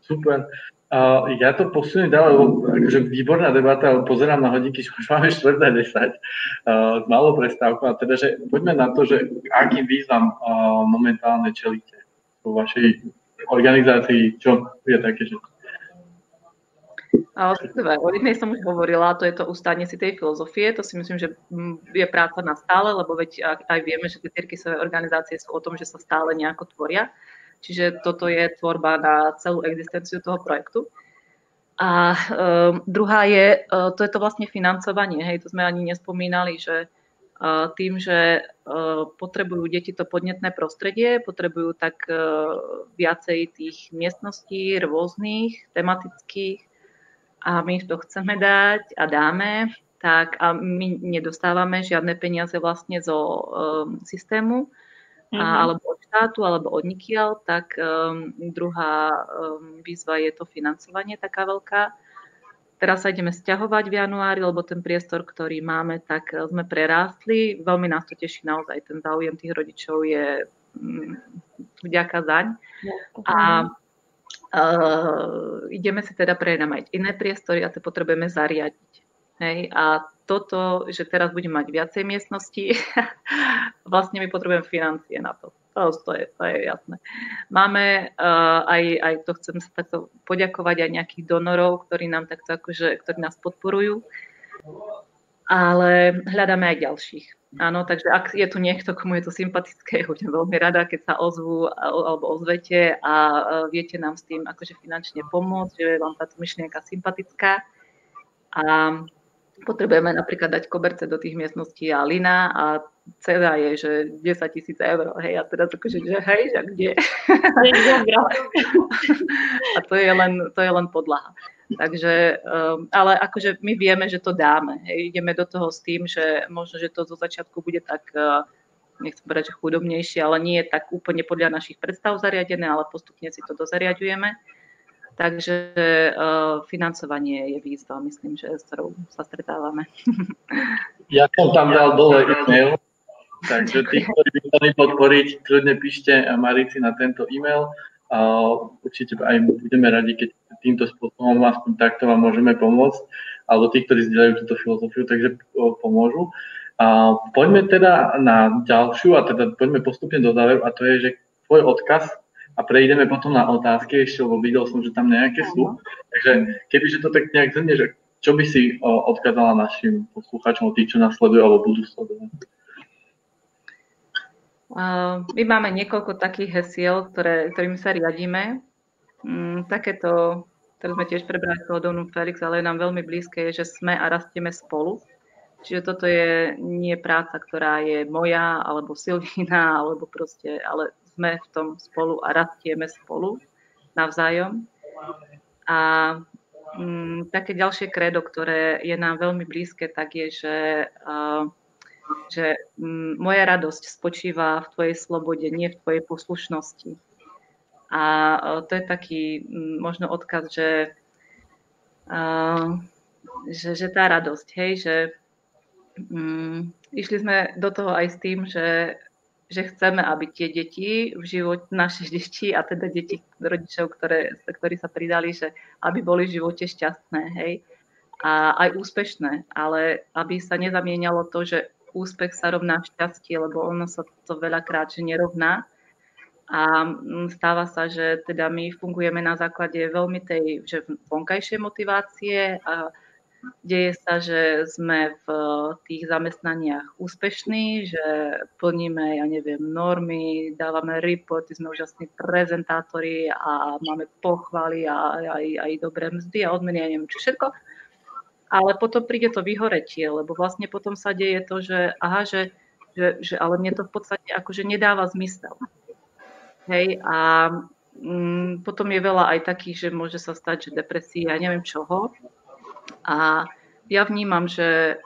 Super. Uh, ja to posuniem ďalej, lebo akože výborná debata, pozerám na hodinky, že už máme 4.10, uh, malou prestávku, a teda, že poďme na to, že aký význam uh, momentálne čelíte vo vašej organizácii, čo je také, že... O jednej som už hovorila, to je to ustanie si tej filozofie, to si myslím, že mm, je práca na stále, lebo veď aj vieme, že tie cirkysové organizácie sú o tom, že sa stále nejako tvoria. Čiže toto je tvorba na celú existenciu toho projektu. A um, druhá je, uh, to je to vlastne financovanie, hej, to sme ani nespomínali, že tým, že potrebujú deti to podnetné prostredie, potrebujú tak viacej tých miestností rôznych, tematických a my to chceme dať a dáme, tak a my nedostávame žiadne peniaze vlastne zo um, systému, mm-hmm. a, mhm. alebo od štátu, alebo od nikiaľ, tak um, druhá um, výzva je to financovanie taká veľká. Teraz sa ideme stiahovať v januári, lebo ten priestor, ktorý máme, tak e, sme prerástli. Veľmi nás to teší naozaj. Ten záujem tých rodičov je mm, vďaka zaň. A uh, ideme si teda prenajmať iné priestory a to potrebujeme zariadiť. Hej? A toto, že teraz budeme mať viacej miestností, vlastne my potrebujeme financie na to. To, to, je, to je jasné. Máme uh, aj, aj to chcem sa takto poďakovať aj nejakých donorov, ktorí nám takto akože, ktorí nás podporujú, ale hľadáme aj ďalších. Áno, takže ak je tu niekto, komu je to sympatické, budem veľmi rada, keď sa ozvú alebo ozvete a viete nám s tým akože finančne pomôcť, že je vám táto myšlienka sympatická. A potrebujeme napríklad dať koberce do tých miestností a lina a cena je, že 10 tisíc eur, hej, a teraz akože, že hej, že kde? a to je len, to je len podlaha. Takže, um, ale akože my vieme, že to dáme. Hej. Ideme do toho s tým, že možno, že to zo začiatku bude tak, uh, nechcem povedať, že chudobnejšie, ale nie je tak úplne podľa našich predstav zariadené, ale postupne si to dozariadujeme. Takže uh, financovanie je výzva, myslím, že s ktorou sa stretávame. Ja som tam dal dole e-mail, takže tí, ktorí by chceli podporiť, kľudne píšte Marici na tento e-mail určite aj budeme radi, keď týmto spôsobom aspoň takto vám môžeme pomôcť, alebo tí, ktorí zdieľajú túto filozofiu, takže pomôžu. A poďme teda na ďalšiu a teda poďme postupne do záveru a to je, že tvoj odkaz a prejdeme potom na otázky ešte, lebo videl som, že tam nejaké sú. Takže kebyže to tak nejak zhrnie, že čo by si odkázala našim poslucháčom, tí, čo nás sledujú alebo budú sledovať? My máme niekoľko takých hesiel, ktoré, ktorými sa riadíme. Mm, takéto, ktoré sme tiež prebrali toho Donu Felix, ale je nám veľmi blízke, je, že sme a rastieme spolu. Čiže toto je nie práca, ktorá je moja, alebo Silvína, alebo proste, ale sme v tom spolu a rastieme spolu navzájom. A mm, také ďalšie kredo, ktoré je nám veľmi blízke, tak je, že uh, že mm, moja radosť spočíva v tvojej slobode, nie v tvojej poslušnosti. A e, to je taký mm, možno odkaz, že, že, že tá radosť, hej, že um, išli sme do toho aj s tým, že, že chceme, aby tie deti v živote, naše deti a teda deti rodičov, ktoré, ktorí sa pridali, že aby boli v živote šťastné, hej, a aj úspešné, ale aby sa nezamienialo to, že úspech sa rovná šťastie, lebo ono sa to veľakrát že nerovná. A mm, stáva sa, že teda my fungujeme na základe veľmi tej že vonkajšej motivácie a deje sa, že sme v tých zamestnaniach úspešní, že plníme, ja neviem, normy, dávame reporty, sme úžasní prezentátori a máme pochvaly a aj, aj dobré mzdy a odmeny, ja neviem čo všetko ale potom príde to vyhoretie, lebo vlastne potom sa deje to, že aha, že, že, že ale mne to v podstate akože nedáva zmysel. Hej, a mm, potom je veľa aj takých, že môže sa stať, že depresia, ja neviem čoho. A ja vnímam, že,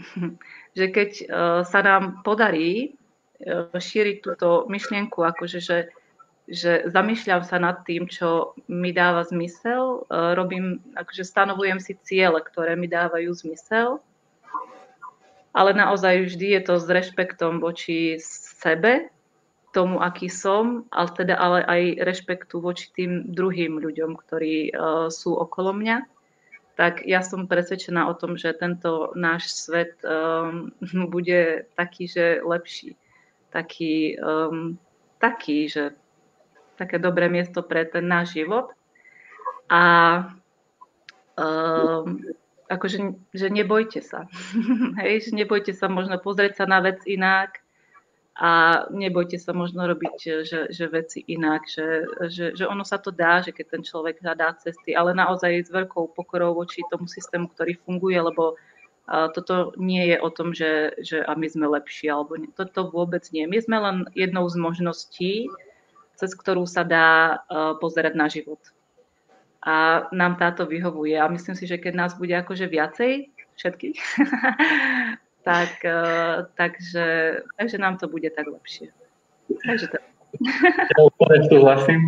že keď uh, sa nám podarí uh, šíriť túto myšlienku, akože, že že zamýšľam sa nad tým, čo mi dáva zmysel, e, robím, akože stanovujem si ciele, ktoré mi dávajú zmysel, ale naozaj vždy je to s rešpektom voči sebe, tomu, aký som, ale teda ale aj rešpektu voči tým druhým ľuďom, ktorí uh, sú okolo mňa. Tak ja som presvedčená o tom, že tento náš svet um, bude taký, že lepší. Taký, um, taký, že také dobré miesto pre ten náš život. A um, akože, že nebojte sa. Hej, že nebojte sa možno pozrieť sa na vec inak a nebojte sa možno robiť, že, že veci inak, že, že, že ono sa to dá, že keď ten človek hľadá cesty, ale naozaj s veľkou pokorou voči tomu systému, ktorý funguje, lebo toto nie je o tom, že, že a my sme lepší, alebo nie. toto vôbec nie. My sme len jednou z možností, cez ktorú sa dá uh, pozerať na život. A nám táto vyhovuje. A myslím si, že keď nás bude akože viacej, všetkých, tak, uh, takže, takže nám to bude tak lepšie. Takže to ja úplne súhlasím.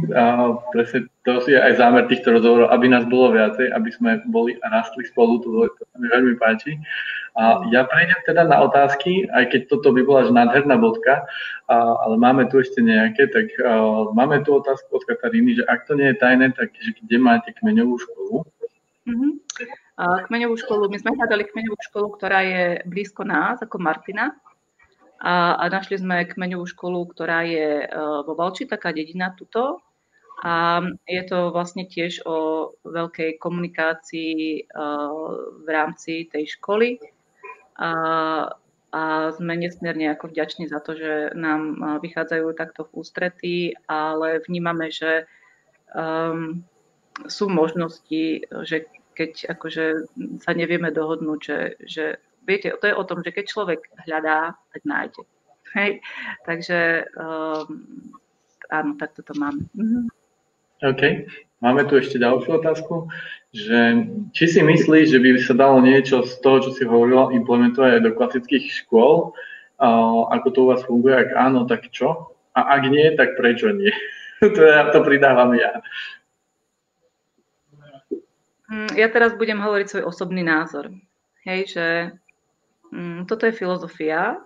Presne to je aj zámer týchto rozhovorov, aby nás bolo viacej, aby sme boli a rastli spolu, to sa mi veľmi páči. A ja prejdem teda na otázky, aj keď toto by bola že nádherná bodka, a, ale máme tu ešte nejaké, tak a, máme tu otázku od Kataríny, že ak to nie je tajné, tak že kde máte kmeňovú školu? Mm-hmm. Kmeňovú školu, my sme hľadali kmeňovú školu, ktorá je blízko nás, ako Martina, a, a našli sme kmeňovú školu, ktorá je uh, vo Valči, taká dedina tuto. A je to vlastne tiež o veľkej komunikácii uh, v rámci tej školy. A, a sme nesmierne ako vďační za to, že nám vychádzajú takto v ústretí, ale vnímame, že um, sú možnosti, že keď akože sa nevieme dohodnúť, že, že viete, to je o tom, že keď človek hľadá, tak nájde. Hej? Takže um, áno, tak toto máme. Mhm. OK. Máme tu ešte ďalšiu otázku, že či si myslíš, že by sa dalo niečo z toho, čo si hovorila, implementovať aj do klasických škôl, uh, ako to u vás funguje, ak áno, tak čo? A ak nie, tak prečo nie? to, ja, to pridávam ja. Hm, ja teraz budem hovoriť svoj osobný názor. Hej, že Mm, toto je filozofia,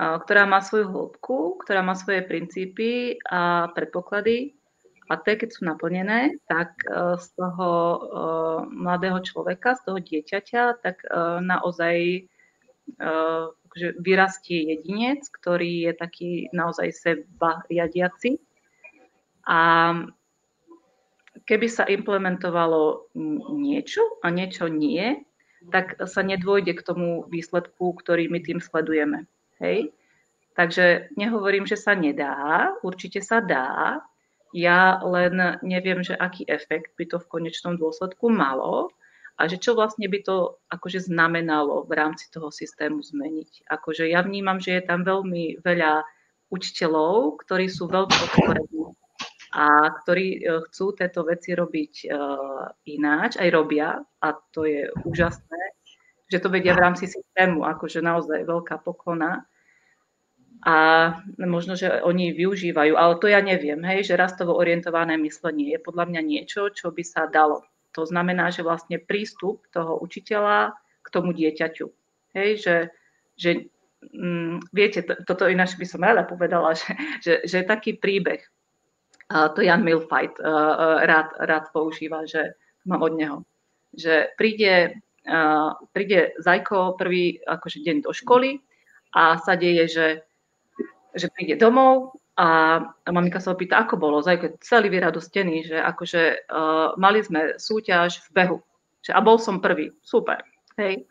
ktorá má svoju hĺbku, ktorá má svoje princípy a predpoklady. Tie, keď sú naplnené, tak z toho mladého človeka, z toho dieťaťa, tak naozaj akože vyrastie jedinec, ktorý je taký naozaj seba riadiaci. A keby sa implementovalo niečo a niečo nie, tak sa nedôjde k tomu výsledku, ktorý my tým sledujeme. Hej? Takže nehovorím, že sa nedá, určite sa dá. Ja len neviem, že aký efekt by to v konečnom dôsledku malo a že čo vlastne by to akože znamenalo v rámci toho systému zmeniť. Akože ja vnímam, že je tam veľmi veľa učiteľov, ktorí sú veľmi otvorení a ktorí e, chcú tieto veci robiť e, ináč, aj robia a to je úžasné, že to vedia v rámci systému, akože naozaj veľká poklona. A možno, že oni využívajú, ale to ja neviem, hej, že rastovo orientované myslenie je podľa mňa niečo, čo by sa dalo. To znamená, že vlastne prístup toho učiteľa k tomu dieťaťu. Hej, že, že mm, viete, to, toto ináč by som rada povedala, že, že, že taký príbeh, to Jan Milfight rád, rád používa, že mám od neho, že príde, príde Zajko prvý akože deň do školy a sa deje, že, že príde domov a mamika sa opýta, ako bolo. Zajko celý vyradostený, že akože uh, mali sme súťaž v behu. Že, a bol som prvý. Super. Hej.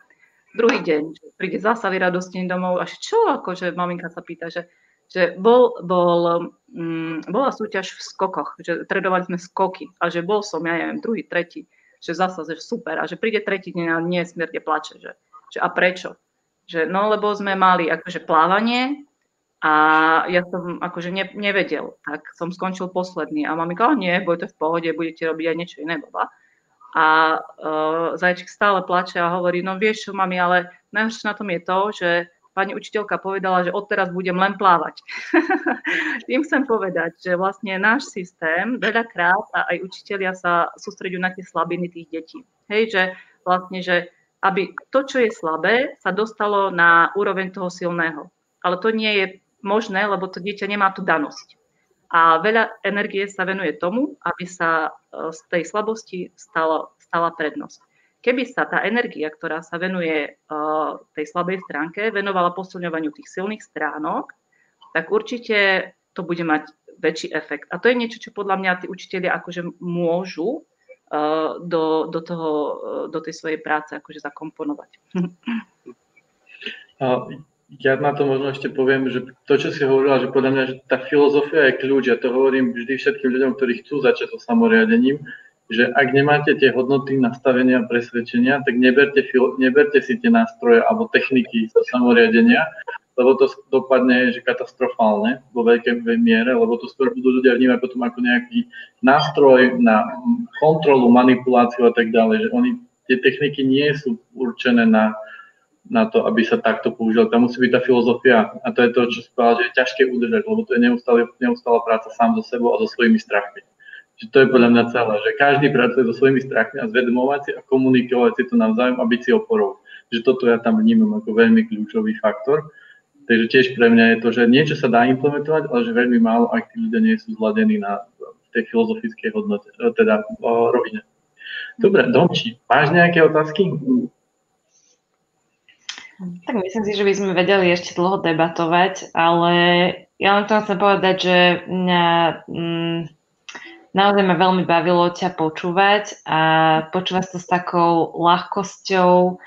Druhý deň, príde zasa vyradostený domov a čo, akože maminka sa pýta, že že bol, bol, um, bola súťaž v skokoch, že tredovali sme skoky a že bol som, ja neviem, druhý, tretí, že zasa, že super a že príde tretí deň a nesmierne plače, že, že a prečo? Že no, lebo sme mali akože plávanie a ja som akože ne, nevedel, tak som skončil posledný a mamika, nie, budete v pohode, budete robiť aj niečo iné, baba. A uh, zajček stále plače a hovorí, no vieš čo, mami, ale najhoršie na tom je to, že pani učiteľka povedala, že odteraz budem len plávať. Tým chcem povedať, že vlastne náš systém veľakrát a aj učitelia sa sústredujú na tie slabiny tých detí. Hej, že vlastne, že aby to, čo je slabé, sa dostalo na úroveň toho silného. Ale to nie je možné, lebo to dieťa nemá tú danosť. A veľa energie sa venuje tomu, aby sa e, z tej slabosti stala, stala prednosť. Keby sa tá energia, ktorá sa venuje uh, tej slabej stránke, venovala posilňovaniu tých silných stránok, tak určite to bude mať väčší efekt. A to je niečo, čo podľa mňa tí učiteľia akože môžu uh, do, do, toho, do tej svojej práce akože zakomponovať. Ja na to možno ešte poviem, že to, čo si hovorila, že podľa mňa že tá filozofia je kľúč, ja to hovorím vždy všetkým ľuďom, ktorí chcú začať so samoriadením, že ak nemáte tie hodnoty, nastavenia a presvedčenia, tak neberte, neberte si tie nástroje alebo techniky zo samoriadenia, lebo to dopadne že katastrofálne vo veľkej miere, lebo to skôr budú ľudia vnímať potom ako nejaký nástroj na kontrolu, manipuláciu a tak ďalej, že oni, tie techniky nie sú určené na, na to, aby sa takto použil. Tam musí byť tá filozofia a to je to, čo spáva, že je ťažké udržať, lebo to je neustále, neustála práca sám so sebou a so svojimi strachmi. Že to je podľa mňa celé, že každý pracuje so svojimi strachmi a zvedomovať si a komunikovať si to navzájom a byť si oporou. Že toto ja tam vnímam ako veľmi kľúčový faktor. Takže tiež pre mňa je to, že niečo sa dá implementovať, ale že veľmi málo, ak tí ľudia nie sú zladení na tej filozofickej hodnote, e, teda o rovine. Dobre, Domči, máš nejaké otázky? Tak myslím si, že by sme vedeli ešte dlho debatovať, ale ja len to chcem povedať, že mňa mm, naozaj ma veľmi bavilo ťa počúvať a počúvať to s takou ľahkosťou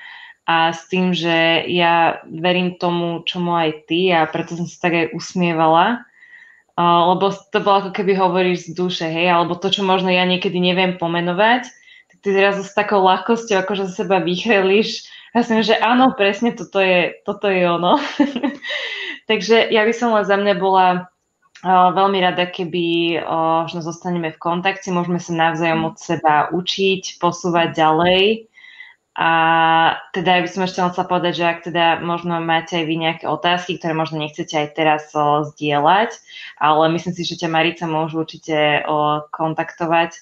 a s tým, že ja verím tomu, čomu aj ty a preto som sa tak aj usmievala, lebo to bolo ako keby hovoríš z duše, hej, alebo to, čo možno ja niekedy neviem pomenovať, tak ty zrazu s takou ľahkosťou akože za seba vychreliš ja som, že áno, presne toto je, toto je ono. Takže ja by som len za mňa bola veľmi rada, keby možno zostaneme v kontakte, môžeme sa navzájom od seba učiť, posúvať ďalej. A teda ja by som ešte chcela povedať, že ak teda možno máte aj vy nejaké otázky, ktoré možno nechcete aj teraz o, zdieľať, ale myslím si, že ťa Marica môžu určite o, kontaktovať,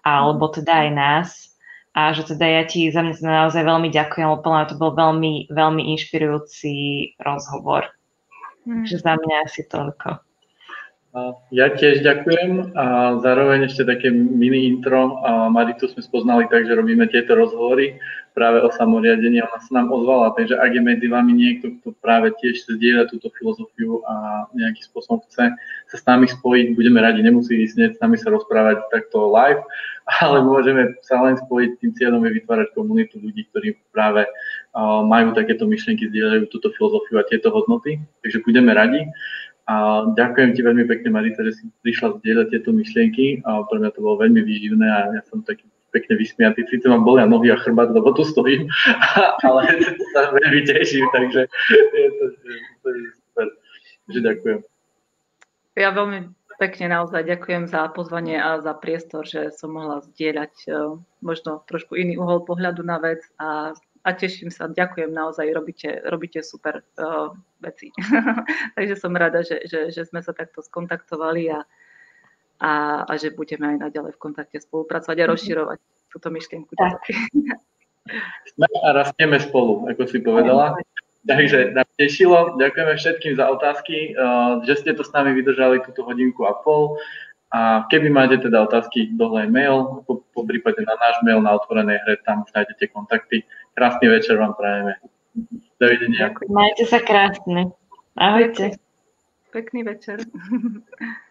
alebo teda aj nás. A že teda ja ti za mňa naozaj veľmi ďakujem, lebo to bol veľmi, veľmi inšpirujúci rozhovor. Takže za mňa asi toľko. Ja tiež ďakujem a zároveň ešte také mini intro. Maritu sme spoznali tak, že robíme tieto rozhovory práve o samoriadení. Ona sa nám ozvala, takže ak je medzi vami niekto, kto práve tiež zdieľa túto filozofiu a nejakým spôsobom chce sa s nami spojiť, budeme radi, nemusí ísť s nami sa rozprávať takto live, ale môžeme sa len spojiť, tým cieľom je vytvárať komunitu ľudí, ktorí práve majú takéto myšlienky, zdieľajú túto filozofiu a tieto hodnoty, takže budeme radi. A ďakujem ti veľmi pekne, Marita, že si prišla zdieľať tieto myšlienky. A pre mňa to bolo veľmi výživné a ja som taký pekne vysmiatý. Sice mám bolia nohy a chrbát, lebo tu stojím, ale sa veľmi teším, takže je to, to je super. Takže ďakujem. Ja veľmi pekne naozaj ďakujem za pozvanie a za priestor, že som mohla zdieľať uh, možno trošku iný uhol pohľadu na vec a a teším sa, ďakujem naozaj, robíte, robíte super uh, veci. Takže som rada, že, že, že sme sa takto skontaktovali a, a, a že budeme aj naďalej v kontakte spolupracovať a mhm. rozširovať túto myšlienku. Tak. A rastieme spolu, ako si povedala. Takže nám tešilo, ďakujeme všetkým za otázky, že ste to s nami vydržali túto hodinku a pol. A keby máte teda otázky, dole mail, po, po prípade na náš mail na otvorenej hre, tam už nájdete kontakty. Krásny večer vám prajeme. Dovidenia. Majte sa krásne. Ahojte. Pekný večer.